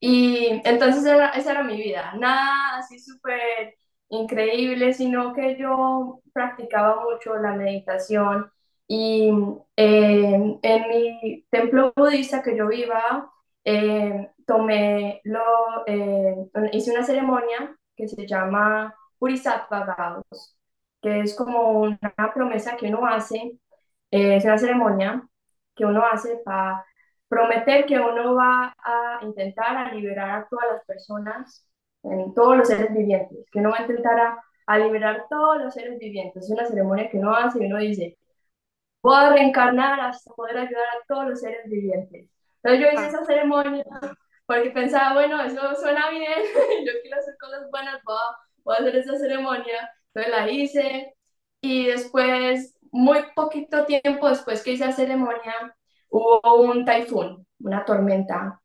Y entonces esa era mi vida, nada así súper increíble, sino que yo practicaba mucho la meditación y en mi templo budista que yo viva, eh, tomé lo, eh, hice una ceremonia que se llama Purisattva Vows, que es como una promesa que uno hace, eh, es una ceremonia que uno hace para prometer que uno va a intentar a liberar a todas las personas, en todos los seres vivientes, que uno va a intentar a, a liberar todos los seres vivientes. Es una ceremonia que uno hace y uno dice, voy a reencarnar hasta poder ayudar a todos los seres vivientes. Entonces yo hice esa ceremonia porque pensaba, bueno, eso suena bien, *laughs* yo quiero hacer cosas buenas, voy a, voy a hacer esa ceremonia. Entonces la hice y después, muy poquito tiempo después que hice la ceremonia, hubo un taifún, una tormenta,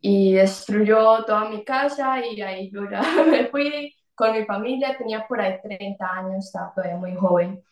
y destruyó toda mi casa y ahí yo ya *laughs* me fui con mi familia, tenía por ahí 30 años, estaba todavía muy joven.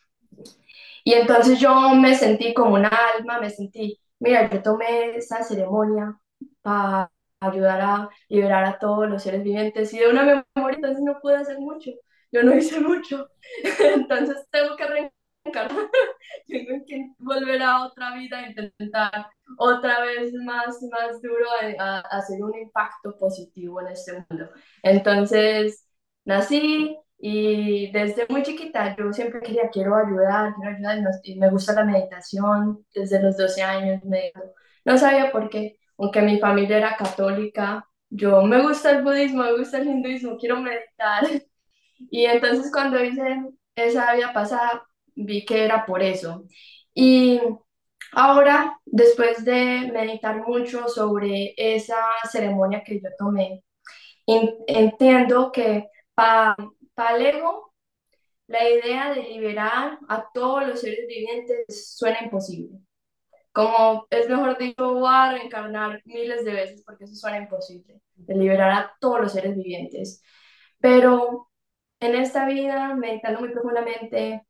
Y entonces yo me sentí como una alma, me sentí, mira, yo tomé esa ceremonia para ayudar a liberar a todos los seres vivientes. Y de una memoria entonces no pude hacer mucho, yo no hice mucho, *laughs* entonces tengo que reencarnar, *laughs* tengo que volver a otra vida, intentar otra vez más, más duro a hacer un impacto positivo en este mundo. Entonces, nací, y desde muy chiquita yo siempre quería, quiero ayudar, quiero ayudar, y me gusta la meditación, desde los 12 años, me, no sabía por qué, aunque mi familia era católica, yo me gusta el budismo, me gusta el hinduismo, quiero meditar. *laughs* Y entonces cuando hice esa vida pasada, vi que era por eso. Y ahora, después de meditar mucho sobre esa ceremonia que yo tomé, entiendo que para para el ego, la idea de liberar a todos los seres vivientes suena imposible. Como es mejor dicho, voy a reencarnar miles de veces porque eso suena imposible, de liberar a todos los seres vivientes. Pero en esta vida, meditando muy profundamente,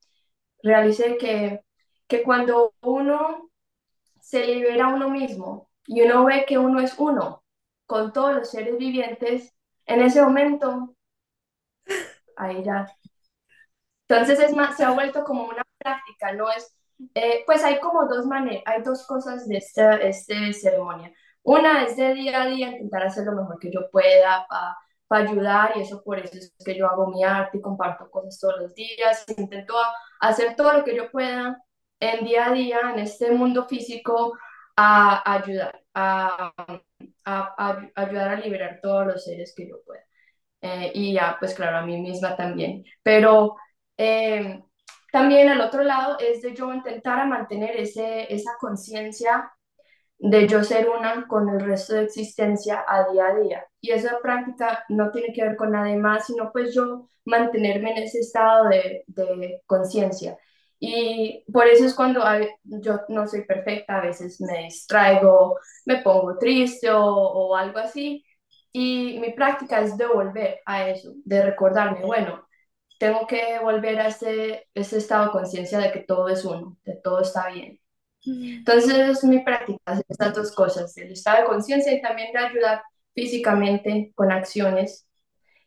realicé que, que cuando uno se libera a uno mismo y uno ve que uno es uno con todos los seres vivientes, en ese momento ahí ya. Entonces es más, se ha vuelto como una práctica, no es, eh, pues hay como dos maneras, hay dos cosas de esta, este ceremonia. Una es de día a día intentar hacer lo mejor que yo pueda para ayudar y eso por eso es que yo hago mi arte y comparto cosas todos los días, intento hacer todo lo que yo pueda en día a día en este mundo físico a ayudar, a, a, ayudar a liberar todos los seres que yo pueda. Eh, y ya, pues claro, a mí misma también. Pero eh, también al otro lado es de yo intentar a mantener ese, esa conciencia de yo ser una con el resto de existencia a día a día. Y esa práctica no tiene que ver con nada más, sino pues yo mantenerme en ese estado de, de conciencia. Y por eso es cuando yo no soy perfecta, a veces me distraigo, me pongo triste o, o algo así. Y mi práctica es de volver a eso, de recordarme, bueno, tengo que volver a ese, ese estado de conciencia de que todo es uno, de todo está bien. Entonces, mi práctica estas dos cosas, el estado de conciencia y también de ayudar físicamente con acciones.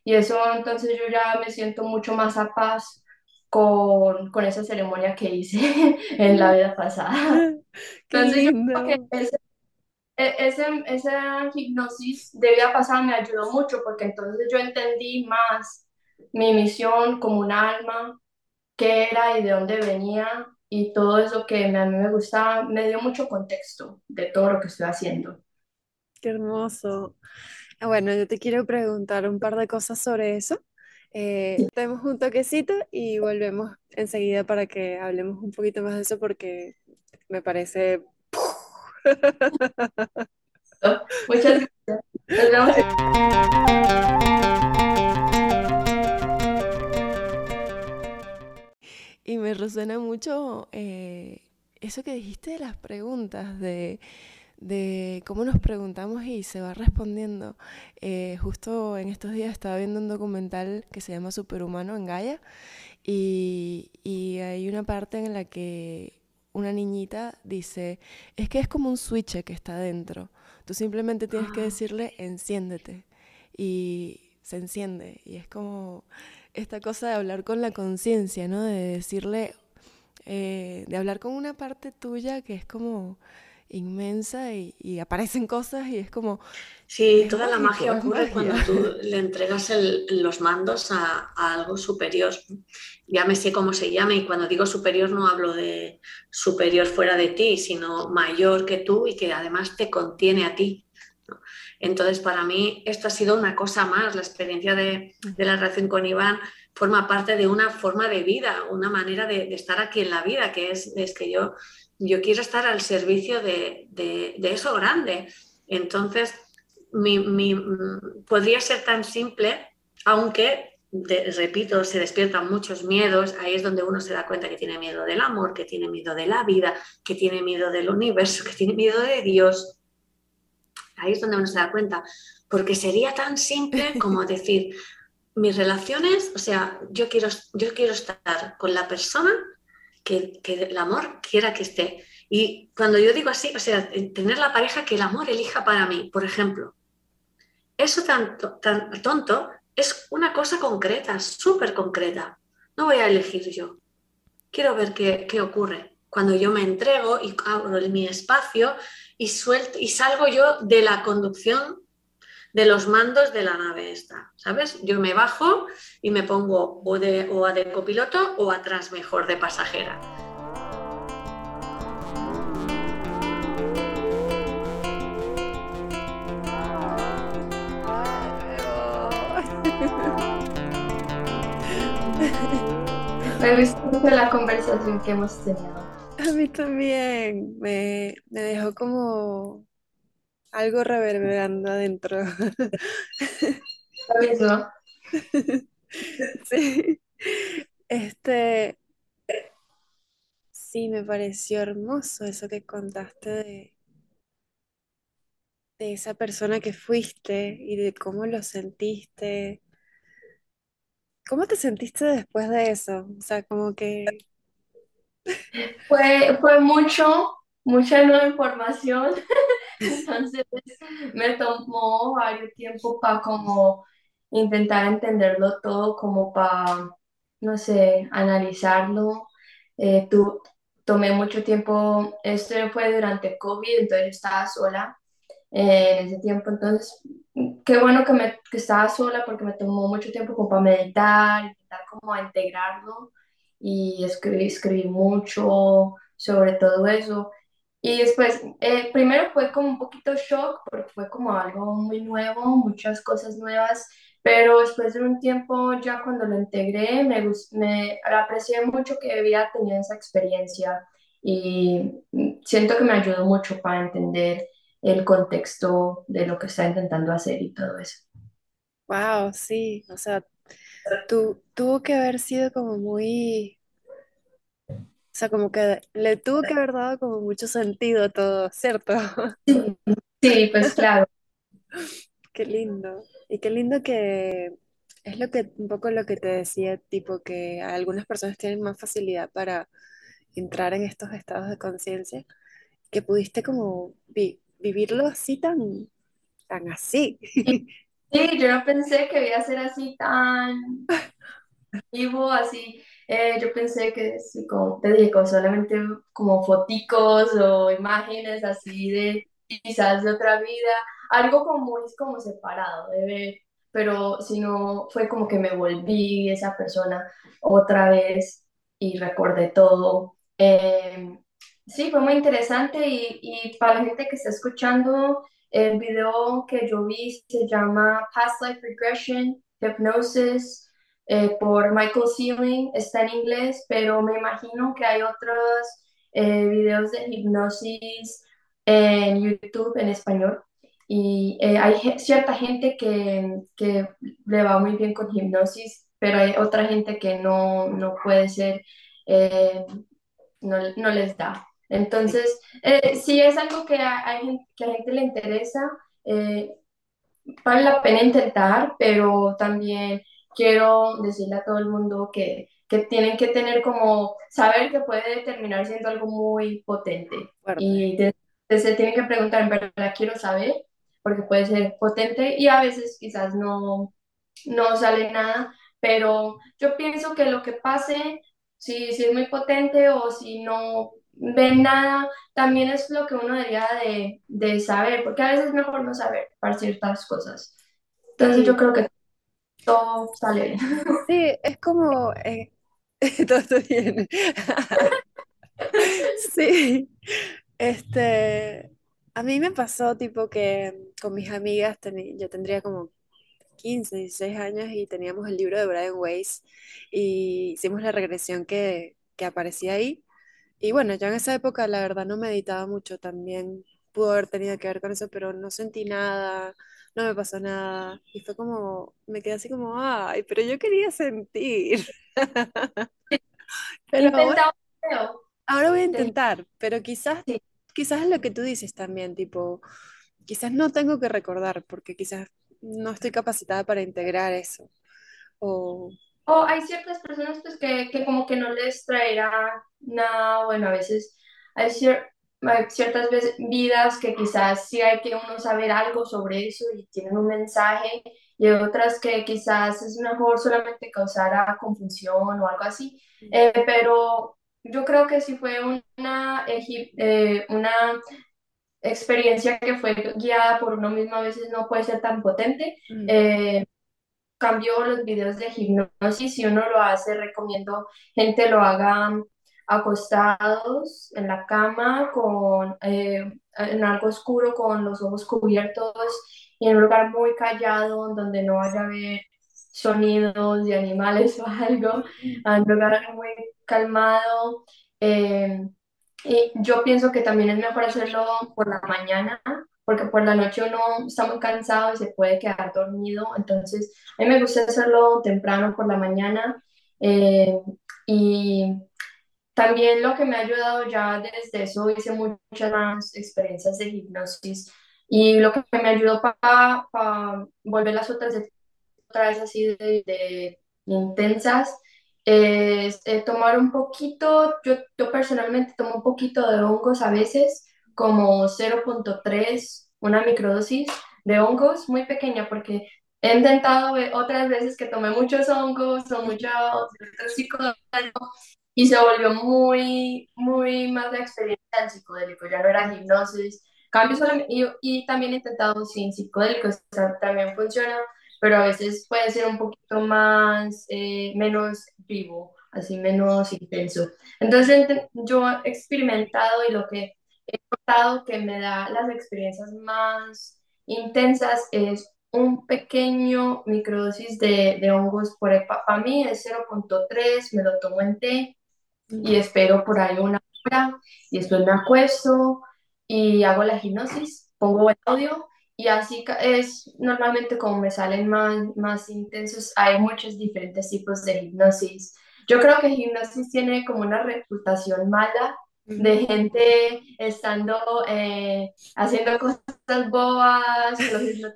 Y eso entonces yo ya me siento mucho más a paz con, con esa ceremonia que hice *laughs* en la vida pasada. *laughs* Entonces, yo creo que ese, e, ese, esa hipnosis de vida pasada me ayudó mucho porque entonces yo entendí más mi misión como un alma, qué era y de dónde venía y todo eso que a mí me gustaba, me dio mucho contexto de todo lo que estoy haciendo. Qué hermoso. Ah, bueno, yo te quiero preguntar un par de cosas sobre eso. Eh, Tenemos un toquecito y volvemos enseguida para que hablemos un poquito más de eso porque me parece... *laughs* Muchas gracias. Me resuena mucho eh, eso que dijiste de las preguntas, de, cómo nos preguntamos y se va respondiendo. Eh, justo en estos días estaba viendo un documental que se llama Superhumano en Gaia y, hay una parte en la que una niñita dice, es que es como un switch que está dentro. Tú simplemente tienes que ah. decirle, enciéndete. Y se enciende. Y es como esta cosa de hablar con la conciencia, ¿no? De decirle, eh, de hablar con una parte tuya que es como inmensa y, aparecen cosas y es como... Sí, toda la magia ocurre cuando tú le entregas los mandos a, algo superior. Llámese como se llame y cuando digo superior no hablo de superior fuera de ti, sino mayor que tú y que además te contiene a ti. Entonces, para mí, esto ha sido una cosa más. La experiencia de, la relación con Iván forma parte de una forma de vida, una manera de, estar aquí en la vida, que es, es que yo, yo quiero estar al servicio de, eso grande. Entonces, podría ser tan simple, aunque repito, se despiertan muchos miedos, ahí es donde uno se da cuenta que tiene miedo del amor, que tiene miedo de la vida, que tiene miedo del universo, que tiene miedo de Dios, Ahí es donde uno se da cuenta, porque sería tan simple como *laughs* decir, mis relaciones, o sea, yo quiero, yo quiero estar con la persona que, el amor quiera que esté. Y cuando yo digo así, o sea, tener la pareja que el amor elija para mí, por ejemplo. Eso tan, tan tonto es una cosa concreta, súper concreta. No voy a elegir yo. Quiero ver qué, qué ocurre cuando yo me entrego y abro mi espacio y, suelto, y salgo yo de la conducción de los mandos de la nave esta, ¿sabes? Yo me bajo y me pongo o, de, o a de copiloto o atrás mejor de pasajera. Me gusta la conversación que hemos tenido. A mí también me, dejó como algo reverberando adentro. *laughs* Sí. Este, sí, me pareció hermoso eso que contaste de, de esa persona que fuiste y de cómo lo sentiste. ¿Cómo te sentiste después de eso? O sea, como que fue, fue mucho, mucha nueva información, *laughs* entonces me tomó varios tiempo para como intentar entenderlo todo, como para, no sé, analizarlo. Eh, tomé mucho tiempo, esto fue durante COVID, entonces estaba sola eh, en ese tiempo, entonces qué bueno que, me, que estaba sola porque me tomó mucho tiempo como para meditar, intentar como integrarlo y escribí, escribí mucho sobre todo eso. Y después, eh, primero fue como un poquito shock porque fue como algo muy nuevo, muchas cosas nuevas, pero después de un tiempo ya cuando lo integré me, me aprecié mucho que había tenido esa experiencia y siento que me ayudó mucho para entender el contexto de lo que está intentando hacer y todo eso. Wow, sí, o sea, tu- tuvo que haber sido como muy, o sea, como que le tuvo que haber dado como mucho sentido a todo, ¿cierto? *laughs* Sí, pues claro. *laughs* Qué lindo. Y qué lindo que es lo que, un poco lo que te decía, tipo que algunas personas tienen más facilidad para entrar en estos estados de conciencia, que pudiste como vi- vivirlo así tan, tan así. Sí, *laughs* yo no pensé que iba a ser así tan vivo, así. Eh, yo pensé que, sí, como te digo, solamente como foticos o imágenes así de quizás de otra vida, algo como muy como separado de ver, pero si no, fue como que me volví esa persona otra vez y recordé todo. Eh, sí, fue muy interesante y, y para la gente que está escuchando, el video que yo vi se llama Past Life Regression, Hypnosis eh, por Michael Sealing, está en inglés, pero me imagino que hay otros eh, videos de hipnosis en YouTube en español. Y eh, hay cierta gente que, que le va muy bien con hipnosis, pero hay otra gente que no, no puede ser, eh, no, no les da. Entonces, eh, si es algo que a, gen- que a la gente le interesa, eh, vale la pena intentar, pero también quiero decirle a todo el mundo que, que tienen que tener como, saber que puede terminar siendo algo muy potente. Y de- de- se tienen que preguntar, en verdad quiero saber, porque puede ser potente y a veces quizás no, no sale nada, pero yo pienso que lo que pase, si, si es muy potente o si no ven nada, también es lo que uno debería de, de saber, porque a veces es mejor no saber para ciertas cosas. Entonces yo creo que todo sale bien. *laughs* sí, es como, eh, *laughs* todo está bien. *laughs* Sí, este, a mí me pasó tipo que con mis amigas, yo tendría como 15 16 años y teníamos el libro de Brian Weiss y hicimos la regresión que, que aparecía ahí. Y bueno, yo en esa época la verdad no meditaba mucho, también pudo haber tenido que ver con eso, pero no sentí nada, no me pasó nada. Y fue como, me quedé así como, ay, pero yo quería sentir. *laughs* Pero ahora voy a intentar, pero quizás, sí. quizás es lo que tú dices también, tipo, quizás no tengo que recordar, porque quizás no estoy capacitada para integrar eso. O, O hay ciertas personas pues que, que como que no les traerá nada, bueno, a veces hay, cier- hay ciertas vidas que quizás sí hay que uno saber algo sobre eso y tienen un mensaje, y hay otras que quizás es mejor solamente causar confusión o algo así. Eh, pero yo creo que si fue una, eh, una experiencia que fue guiada por uno mismo, a veces no puede ser tan potente. Mm, Eh, cambio los videos de hipnosis, si uno lo hace, recomiendo gente lo haga acostados en la cama, con, eh, en algo oscuro, con los ojos cubiertos y en un lugar muy callado, donde no vaya a haber sonidos de animales *laughs* o algo, mm, en un lugar muy calmado. eh, y yo pienso que también es mejor hacerlo por la mañana, porque por la noche uno está muy cansado y se puede quedar dormido, entonces a mí me gusta hacerlo temprano por la mañana eh, y también lo que me ha ayudado ya desde eso, hice muchas más experiencias de hipnosis. Y lo que me ayudó para volver las otras, otra vez así de, de intensas es eh, tomar un poquito, yo, yo personalmente tomo un poquito de hongos a veces, como 0.3, una microdosis de hongos muy pequeña porque he intentado eh, otras veces que tomé muchos hongos o muchos psicodélicos y se volvió muy, muy más la experiencia del psicodélico, ya no era hipnosis. Cambio solamente, y, y también he intentado sin psicodélicos, o sea, también funciona, pero a veces puede ser un poquito más, eh, menos vivo, así menos intenso. Entonces yo, ent- yo he experimentado y lo que he notado que me da las experiencias más intensas es un pequeño microdosis de, de hongos por para mí es 0.3, me lo tomo en té y espero por ahí una hora y después me acuesto y hago la hipnosis, pongo el audio y así es normalmente como me salen más, más intensos. Hay muchos diferentes tipos de hipnosis. Yo creo que hipnosis tiene como una reputación mala de gente estando eh, haciendo cosas bobas, los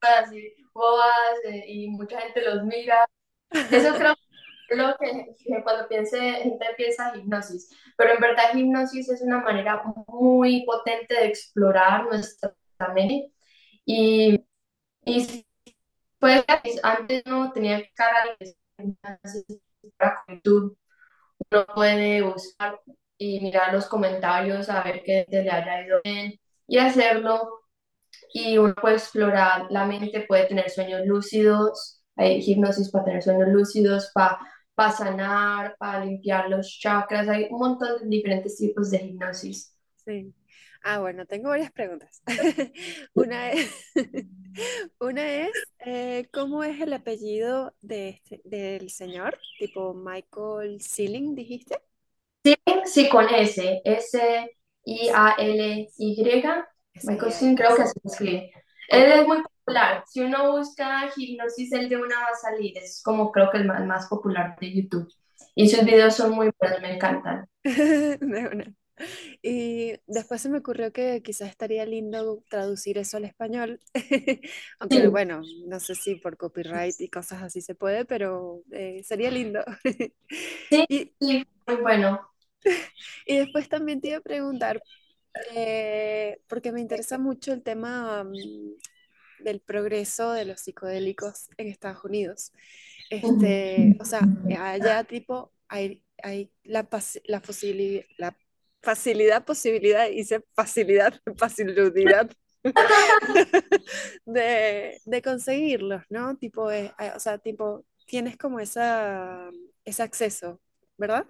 así bobas eh, y mucha gente los mira. Eso creo lo que, cuando piense, gente piensa hipnosis, pero en verdad hipnosis es una manera muy potente de explorar nuestra mente. Y, y pues antes no tenía cara para YouTube, uno puede buscar y mirar los comentarios a ver qué te le haya ido bien y hacerlo y uno puede explorar la mente, puede tener sueños lúcidos, hay hipnosis para tener sueños lúcidos, para para sanar, para limpiar los chakras. Hay un montón de diferentes tipos de hipnosis. Sí. Ah, bueno, tengo varias preguntas. *laughs* una es, *laughs* una es eh, ¿cómo es el apellido de este, del señor? Tipo Michael Sealing, dijiste. Sí, sí, con S. S-I-A-L-Y. Michael creo que se escribe. Él es muy popular. Si uno busca hipnosis, el de una va a salir. Es como creo que el más, más popular de YouTube. Y sus videos son muy buenos, me encantan. *laughs* Y después se me ocurrió que quizás estaría lindo traducir eso al español. *laughs* Aunque bueno, no sé si por copyright y cosas así se puede, pero eh, sería lindo. *laughs* Sí, sí, muy bueno. *laughs* Y después también te iba a preguntar, eh, porque me interesa mucho el tema mm, del progreso de los psicodélicos en Estados Unidos. Este, o sea, allá tipo hay, hay la, la, facilidad, posibilidad, hice facilidad, *laughs* facilidad *laughs* de, de, conseguirlos, ¿no? Tipo, eh, o sea, tipo, tienes como esa, ese acceso, ¿verdad?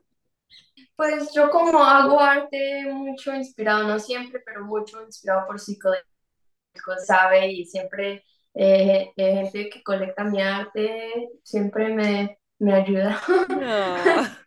Pues yo como hago arte mucho inspirado, no siempre, pero mucho inspirado por psicodélicos, ¿sabe? Y siempre eh, gente que colecta mi arte siempre me, me ayuda. *laughs*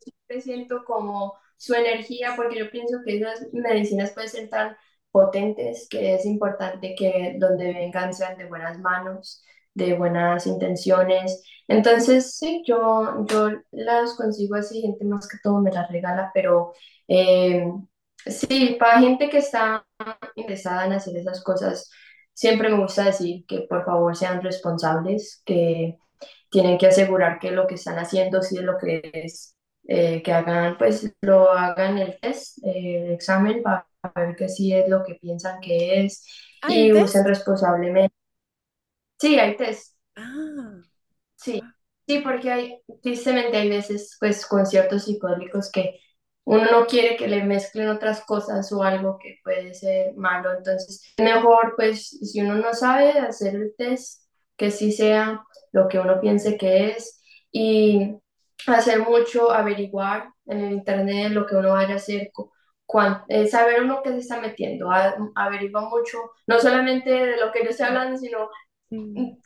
siempre siento como su energía, porque yo pienso que esas medicinas pueden ser tan potentes que es importante que donde vengan sean de buenas manos de buenas intenciones. Entonces, sí, yo, yo las consigo así, gente más que todo me las regala, pero eh, sí, para gente que está interesada en hacer esas cosas, siempre me gusta decir que por favor sean responsables, que tienen que asegurar que lo que están haciendo sí es lo que es, eh, que hagan, pues lo hagan el test, eh, el examen para ver que sí es lo que piensan que es y usen responsablemente. Sí, hay test. Ah. Sí, sí, porque hay, tristemente hay veces, pues, con ciertos psicodélicos que uno no quiere que le mezclen otras cosas o algo que puede ser malo. Entonces, mejor, pues, si uno no sabe hacer el test, que sí sea lo que uno piense que es y hacer mucho, averiguar en el internet lo que uno vaya a hacer, eh, saber uno qué se está metiendo, averigua mucho, no solamente de lo que yo estoy hablando, sino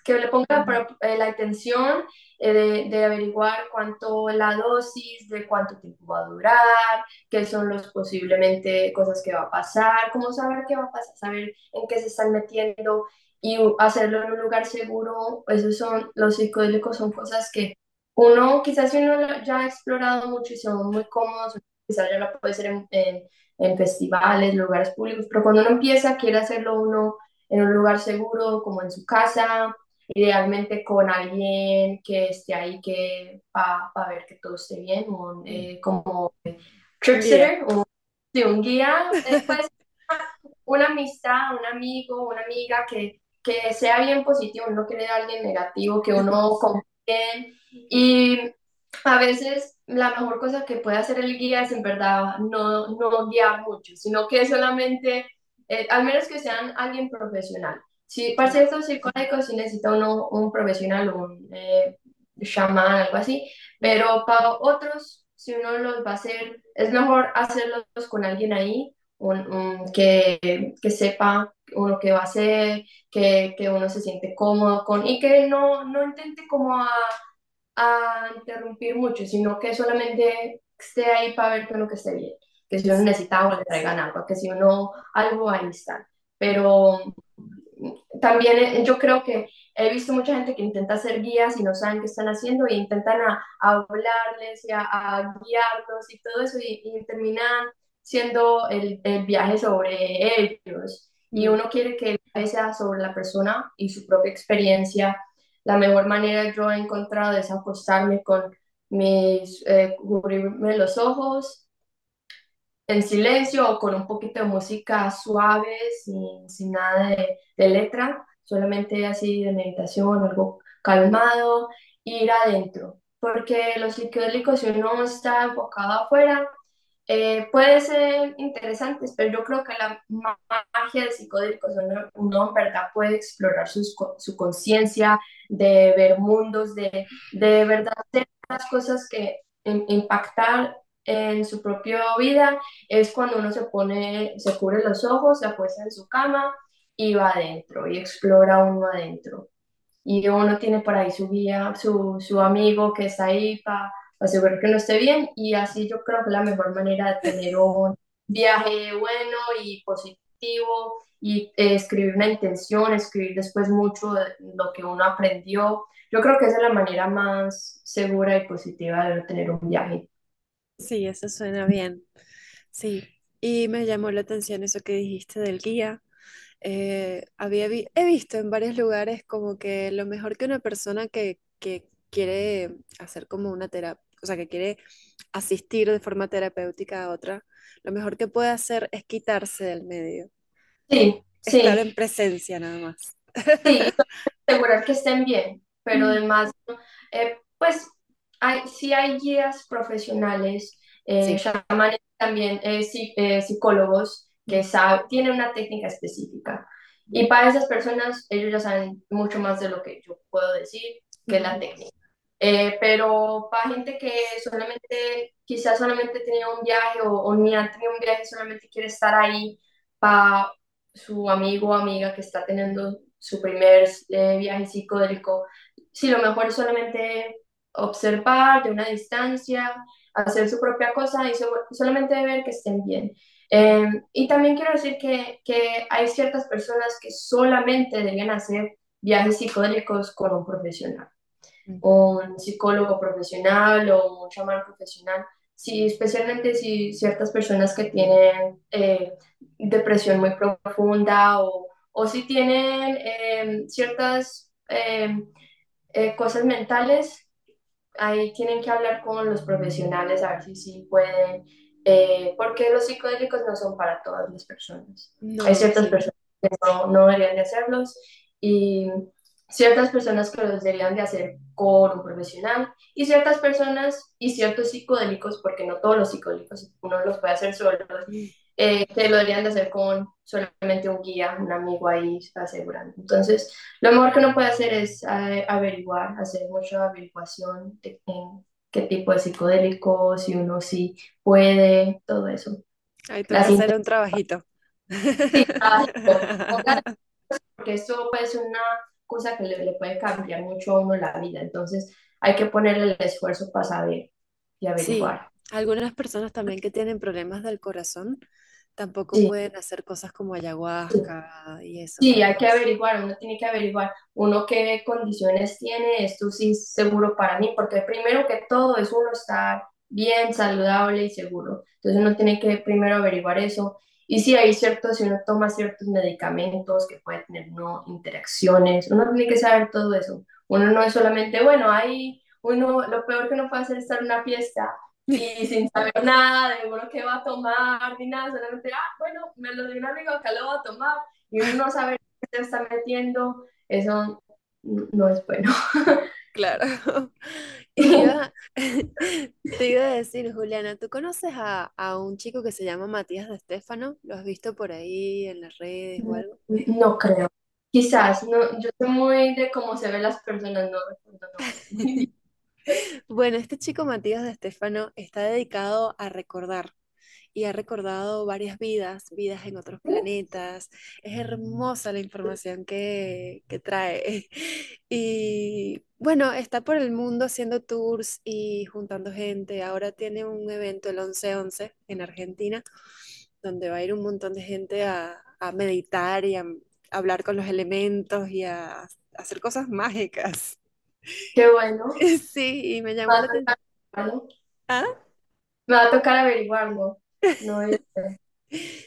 que le ponga eh, la atención eh, de, de, averiguar cuánto la dosis, de cuánto tiempo va a durar, qué son los posiblemente cosas que va a pasar, cómo saber qué va a pasar, saber en qué se están metiendo y hacerlo en un lugar seguro. Esos son los psicodélicos, son cosas que uno, quizás si uno ya ha explorado mucho y son muy cómodos, quizás ya lo puede hacer en, en, en festivales, lugares públicos, pero cuando uno empieza, quiere hacerlo uno en un lugar seguro, como en su casa, idealmente con alguien que esté ahí que para ver que todo esté bien, un, eh, como tripsitter, un, un guía, después *laughs* una amistad, un amigo, una amiga que, que sea bien positivo, no quiere alguien negativo, que uno *laughs* confíe y a veces la mejor cosa que puede hacer el guía es en verdad no, no guiar mucho, sino que solamente eh, al menos que sean alguien profesional. Si para ciertos psicólogos sí necesita uno un profesional, un eh, chamán, algo así, pero para otros si uno los va a hacer, es mejor hacerlos con alguien ahí que, que, sepa uno qué va a hacer, que, que, uno se siente cómodo con y que no, no intente como a, interrumpir mucho, sino que solamente esté ahí para ver que uno que esté bien, que si uno necesita agua le traigan agua, que si uno algo ahí está. Pero también eh, yo creo que he visto mucha gente que intenta hacer guías y no saben qué están haciendo y intentan a, hablarles y a, guiarlos y todo eso y, terminan siendo el, el, viaje sobre ellos. Y mm. uno quiere que el viaje sea sobre la persona y su propia experiencia. La mejor manera yo he encontrado es acostarme con mis, eh, cubrirme los ojos en silencio o con un poquito de música suave, sin, sin nada de, de, letra, solamente así de meditación, algo calmado, ir adentro. Porque los psicodélicos, si uno está enfocado afuera, eh, puede ser interesante, pero yo creo que la magia del psicodélico es uno, uno en verdad puede explorar su, su conciencia, de ver mundos, de, de verdad hacer las cosas que impactar en su propia vida es cuando uno se pone, se cubre los ojos, se apuesta en su cama y va adentro y explora uno adentro. Y uno tiene por ahí su guía, su, su amigo que está ahí para asegurar que no esté bien y así yo creo que es la mejor manera de tener un viaje bueno y positivo y eh, escribir una intención, escribir después mucho de lo que uno aprendió. Yo creo que esa es la manera más segura y positiva de tener un viaje. Sí, eso suena bien. Sí, y me llamó la atención eso que dijiste del guía. Eh, había he visto en varios lugares como que lo mejor que una persona que, que quiere hacer como una terapia, o sea, que quiere asistir de forma terapéutica a otra, lo mejor que puede hacer es quitarse del medio. Sí, sí. Estar en presencia nada más. Sí, asegurar que estén bien, pero además, eh, pues hay, sí hay guías profesionales, eh, también eh, eh, psicólogos que saben, tienen una técnica específica. Y para esas personas, ellos ya saben mucho más de lo que yo puedo decir que la técnica. Eh, pero para gente que solamente, quizás solamente tenía un viaje o, o, ni ha tenido un viaje, solamente quiere estar ahí para su amigo o amiga que está teniendo su primer viaje psicodélico, sí, lo mejor es solamente observar de una distancia, hacer su propia cosa y solamente ver que estén bien. Em, y también quiero decir que, que, hay ciertas personas que solamente deberían hacer viajes psicodélicos con un profesional, un psicólogo profesional o un chamán profesional, sí, especialmente si ciertas personas que tienen eh, depresión muy profunda o, o si tienen em, ciertas em, eh, cosas mentales ahí tienen que hablar con los profesionales a ver si sí pueden, eh, porque los psicodélicos no son para todas las personas. Hay ciertas personas que no, no, deberían de hacerlos y ciertas personas que los deberían de hacer con un profesional y ciertas personas y ciertos psicodélicos, porque no todos los psicodélicos uno los puede hacer solo, eh, que lo deberían de hacer con solamente un guía, un amigo ahí asegurando. Entonces, lo mejor que uno puede hacer es eh, averiguar, hacer mucha averiguación de en qué tipo de psicodélico, si uno sí puede, todo eso. Ahí te hacer un trabajito. Sí, *laughs* porque eso puede ser una cosa que le, le, puede cambiar mucho a uno la vida. Entonces, hay que ponerle el esfuerzo para saber y averiguar. Sí. Algunas personas también que tienen problemas del corazón tampoco pueden hacer cosas como ayahuasca y eso. Sí, hay que averiguar, uno tiene que averiguar, uno qué condiciones tiene, esto sí es seguro para mí, porque primero que todo es uno estar bien, saludable y seguro. Entonces uno tiene que primero averiguar eso. Y si hay ciertos, si uno toma ciertos medicamentos que puede tener uno interacciones, uno tiene que saber todo eso. Uno no es solamente, bueno, hay uno, lo peor que uno puede hacer es estar en una fiesta y sin saber nada de uno qué va a tomar ni nada, solamente, ah, bueno, me lo dio un amigo, acá lo va a tomar, y uno no sabe qué se está metiendo, eso no es bueno. *laughs* Claro. *laughs* iba, *laughs* te iba a decir, Juliana, ¿tú conoces a, a, un chico que se llama Matías de Estefano? ¿Lo has visto por ahí en las redes o algo? No creo. Quizás, no, yo soy muy de cómo se ven las personas, no recuerdo. No. Bueno, este chico Matías de Estefano está dedicado a recordar y ha recordado varias vidas, vidas en otros planetas. Es hermosa la información que, que trae. *laughs* Y bueno, está por el mundo haciendo tours y juntando gente. Ahora tiene un evento el 11-11 en Argentina, donde va a ir un montón de gente a, a meditar y a, hablar con los elementos y a, hacer cosas mágicas. Qué bueno. *laughs* Sí, y me llamó la atención. ¿Ah? Me va a tocar averiguarlo. No, *laughs*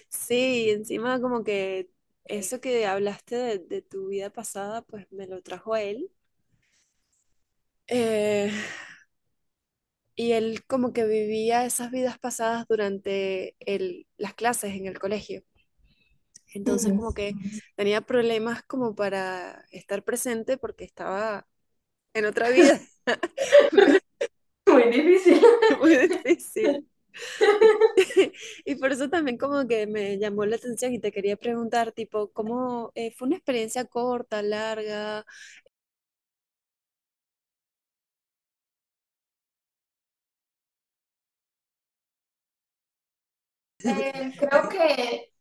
Sí, encima como que eso que hablaste de, de tu vida pasada, pues me lo trajo a él. Eh, y él como que vivía esas vidas pasadas durante el, las clases en el colegio. Entonces como que tenía problemas como para estar presente porque estaba en otra vida. *laughs* Muy difícil. *laughs* Muy difícil. *laughs* Y por eso también como que me llamó la atención y te quería preguntar, tipo, ¿cómo eh, fue una experiencia corta, larga? Eh, creo que,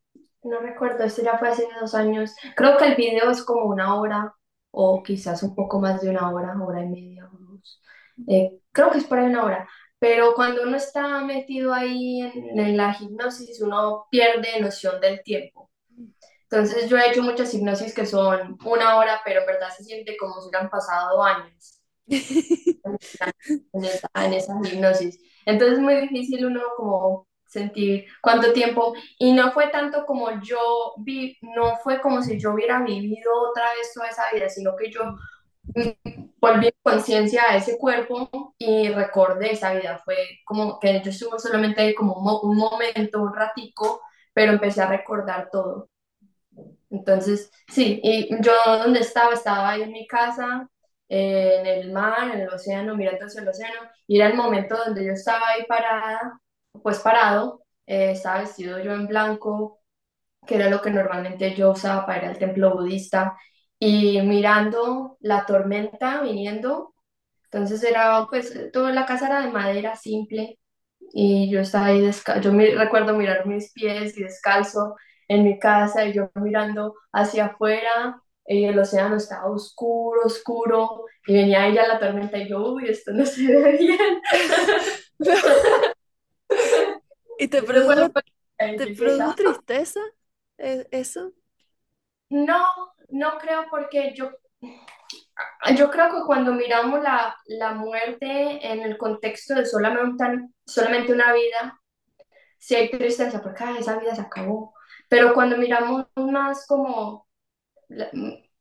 no recuerdo, esto ya fue hace dos años. Creo que el video es como una hora o quizás un poco más de una hora, hora y media o dos. Eh, creo que es por ahí una hora. Pero cuando uno está metido ahí en, en la hipnosis, uno pierde noción del tiempo. Entonces yo he hecho muchas hipnosis que son una hora, pero en verdad se siente como si hubieran pasado años *laughs* en esa, en esa hipnosis. Entonces es muy difícil uno como sentir cuánto tiempo, y no fue tanto como yo vi, no fue como si yo hubiera vivido otra vez toda esa vida, sino que yo volví en conciencia a ese cuerpo y recordé esa vida. Fue como que yo estuve solamente ahí como un, mo- un momento, un ratico, pero empecé a recordar todo. Entonces, sí, y yo donde estaba, estaba ahí en mi casa, eh, en el mar, en el océano, mirando hacia el océano, y era el momento donde yo estaba ahí parada, pues parado, eh, estaba vestido yo en blanco, que era lo que normalmente yo usaba para ir al templo budista, y mirando la tormenta viniendo, entonces era, pues, toda la casa era de madera simple, y yo estaba ahí descalzo, yo mi- recuerdo mirar mis pies y descalzo en mi casa y yo mirando hacia afuera y el océano estaba oscuro, oscuro y venía ella la tormenta y yo, uy, esto no se ve bien. *laughs* *laughs* ¿Y te produjo, te produjo tristeza eh, eso? No, no creo porque yo, yo creo que cuando miramos la, la muerte en el contexto de solamente, solamente una vida, sí hay tristeza porque "Ah, esa vida se acabó. Pero cuando miramos más como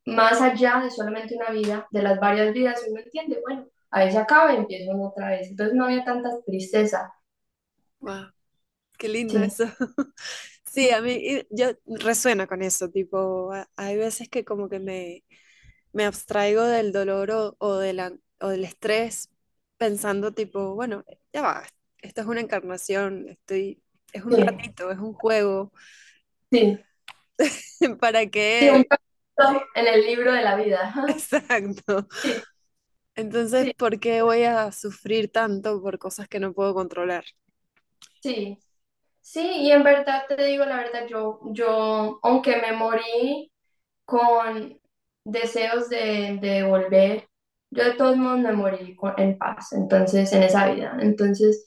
más allá de solamente una vida, de las varias vidas, uno entiende, bueno, ahí se acaba y empieza uno otra vez. Entonces no había tanta tristeza. Wow, qué lindo Sí, eso. *laughs* Sí, a mí yo resuena con eso, tipo, hay veces que como que me, me abstraigo del dolor o, o, de la- o del estrés pensando tipo, bueno, ya va, esto es una encarnación, estoy, es un sí, ratito, es un juego, sí. *laughs* ¿para Sí, un qué? poquito en el libro de la vida. Exacto. Sí, Entonces, ¿por qué voy a sufrir tanto por cosas que no puedo controlar? sí. Sí, y en verdad te digo la verdad, yo, yo, aunque me morí con deseos de, de volver, yo de todos modos me morí con- en paz, entonces, en esa vida. Entonces,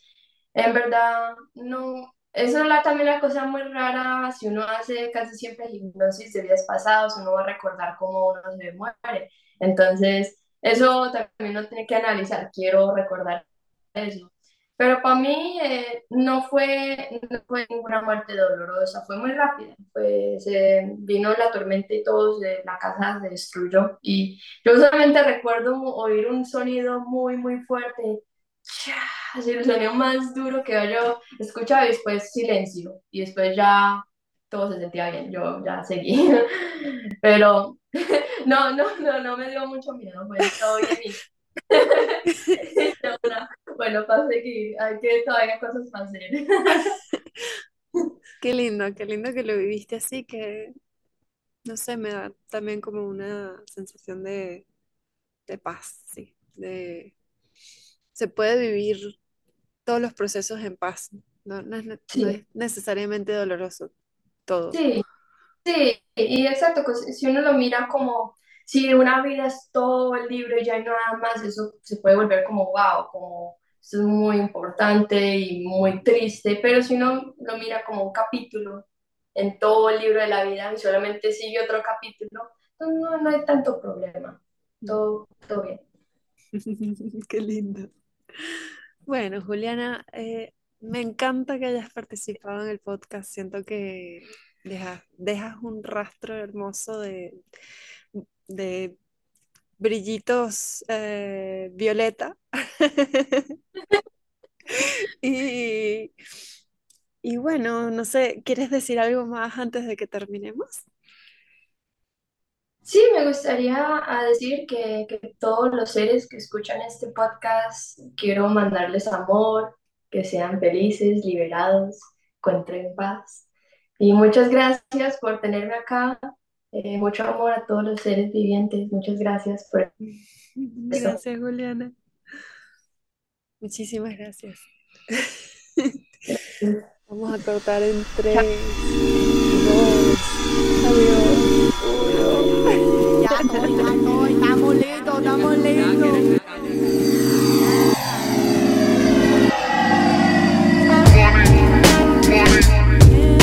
en verdad, no, eso es la, también la cosa muy rara, si uno hace casi siempre hipnosis de vidas pasadas, uno va a recordar cómo uno se muere. Entonces, eso también uno tiene que analizar, quiero recordar eso. Pero para mí eh, no fue, no fue ninguna muerte dolorosa, fue muy rápida. Pues se vino la tormenta y todo, la casa se destruyó. Y yo solamente recuerdo oír un sonido muy, muy fuerte. Así el sonido más duro que yo escuchaba y después silencio. Y después ya todo se sentía bien, yo ya seguí. *laughs* Pero *laughs* no, no, no, no me dio mucho miedo, fue todo bien. *laughs* Bueno, para seguir, hay que todavía cosas para hacer. *laughs* Qué lindo, qué lindo que lo viviste así, que no sé, me da también como una sensación de, de paz, sí, de, se puede vivir todos los procesos en paz. No, no, es, necesariamente doloroso todo. Sí, sí, y exacto, pues, si uno lo mira como si una vida es todo el libro y ya hay nada más, eso se puede volver como wow, como esto es muy importante y muy triste, pero si uno lo mira como un capítulo en todo el libro de la vida y solamente sigue otro capítulo, no, no hay tanto problema, todo, todo bien. *laughs* Qué lindo. Bueno, Juliana, eh, me encanta que hayas participado en el podcast. Siento que dejas, dejas un rastro hermoso de, de brillitos eh, violeta. *laughs* y, y bueno, no sé, ¿quieres decir algo más antes de que terminemos? Sí, me gustaría decir que, que, todos los seres que escuchan este podcast, quiero mandarles amor, que sean felices, liberados, encuentren paz. Y muchas gracias por tenerme acá. Eh, mucho amor a todos los seres vivientes. Muchas gracias por Gracias, Juliana. Muchísimas gracias. Vamos a cortar en tres, dos, adiós. Ya estoy, ya estoy, estamos listos, estamos listos.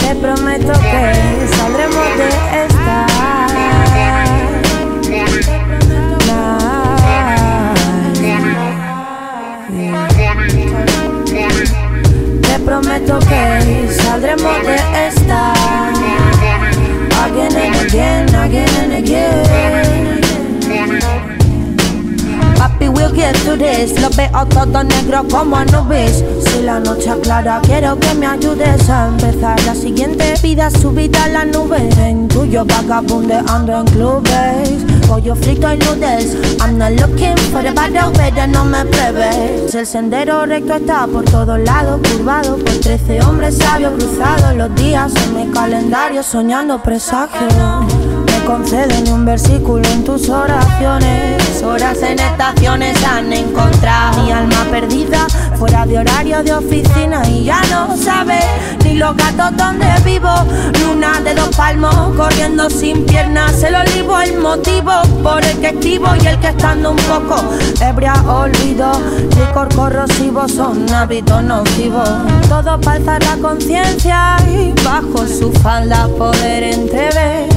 Te prometo que saldremos de esta. Te prometo que saldremos de esta. Again and again, again and again. This. Lo veo todo negro como Anubis. Si la noche aclara, quiero que me ayudes a empezar la siguiente vida subida a la nube. En tuyo vagabunde ando en clubes. Pollo frito y noodles. I'm not looking for the battle, pero no me pruebes. El sendero recto está por todos lados, curvado por 13 hombres sabios cruzados. Los días en mi calendario soñando presagios conceden un versículo en tus oraciones. Horas en estaciones han encontrado mi alma perdida fuera de horario de oficina y ya no sabe ni los gatos donde vivo. Luna de dos palmos corriendo sin piernas. El olivo, el motivo por el que escribo y el que estando un poco ebria olvido. Licor corrosivo son hábitos nocivos. Todo para la conciencia y bajo su falda poder entrever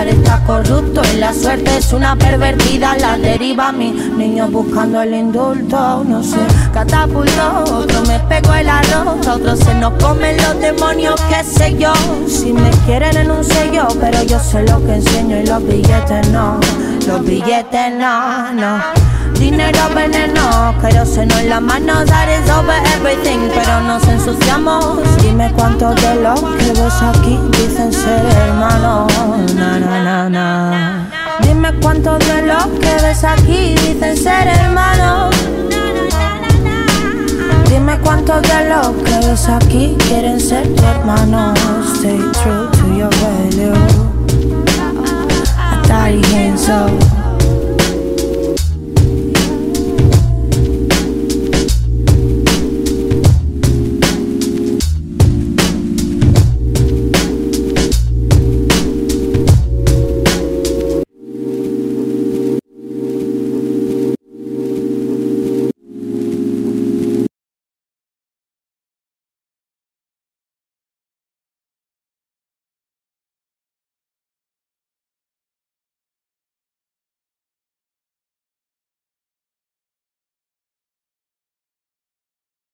está corrupto y la suerte es una pervertida. La deriva, mi niño buscando el indulto, no sé, catapulto. Otro me pego el arroz, otro se nos comen los demonios, qué sé yo. Si me quieren en un sello, pero yo sé lo que enseño y los billetes no, los billetes no, no. Dinero veneno, queroseno en la mano, that is over everything. Pero nos ensuciamos, dime cuántos de los que ves aquí dicen ser hermanos na, na, na, Dime cuántos de los que ves aquí dicen ser hermanos Dime cuántos de los que ves aquí quieren ser tu hermano. Stay true to your value. I so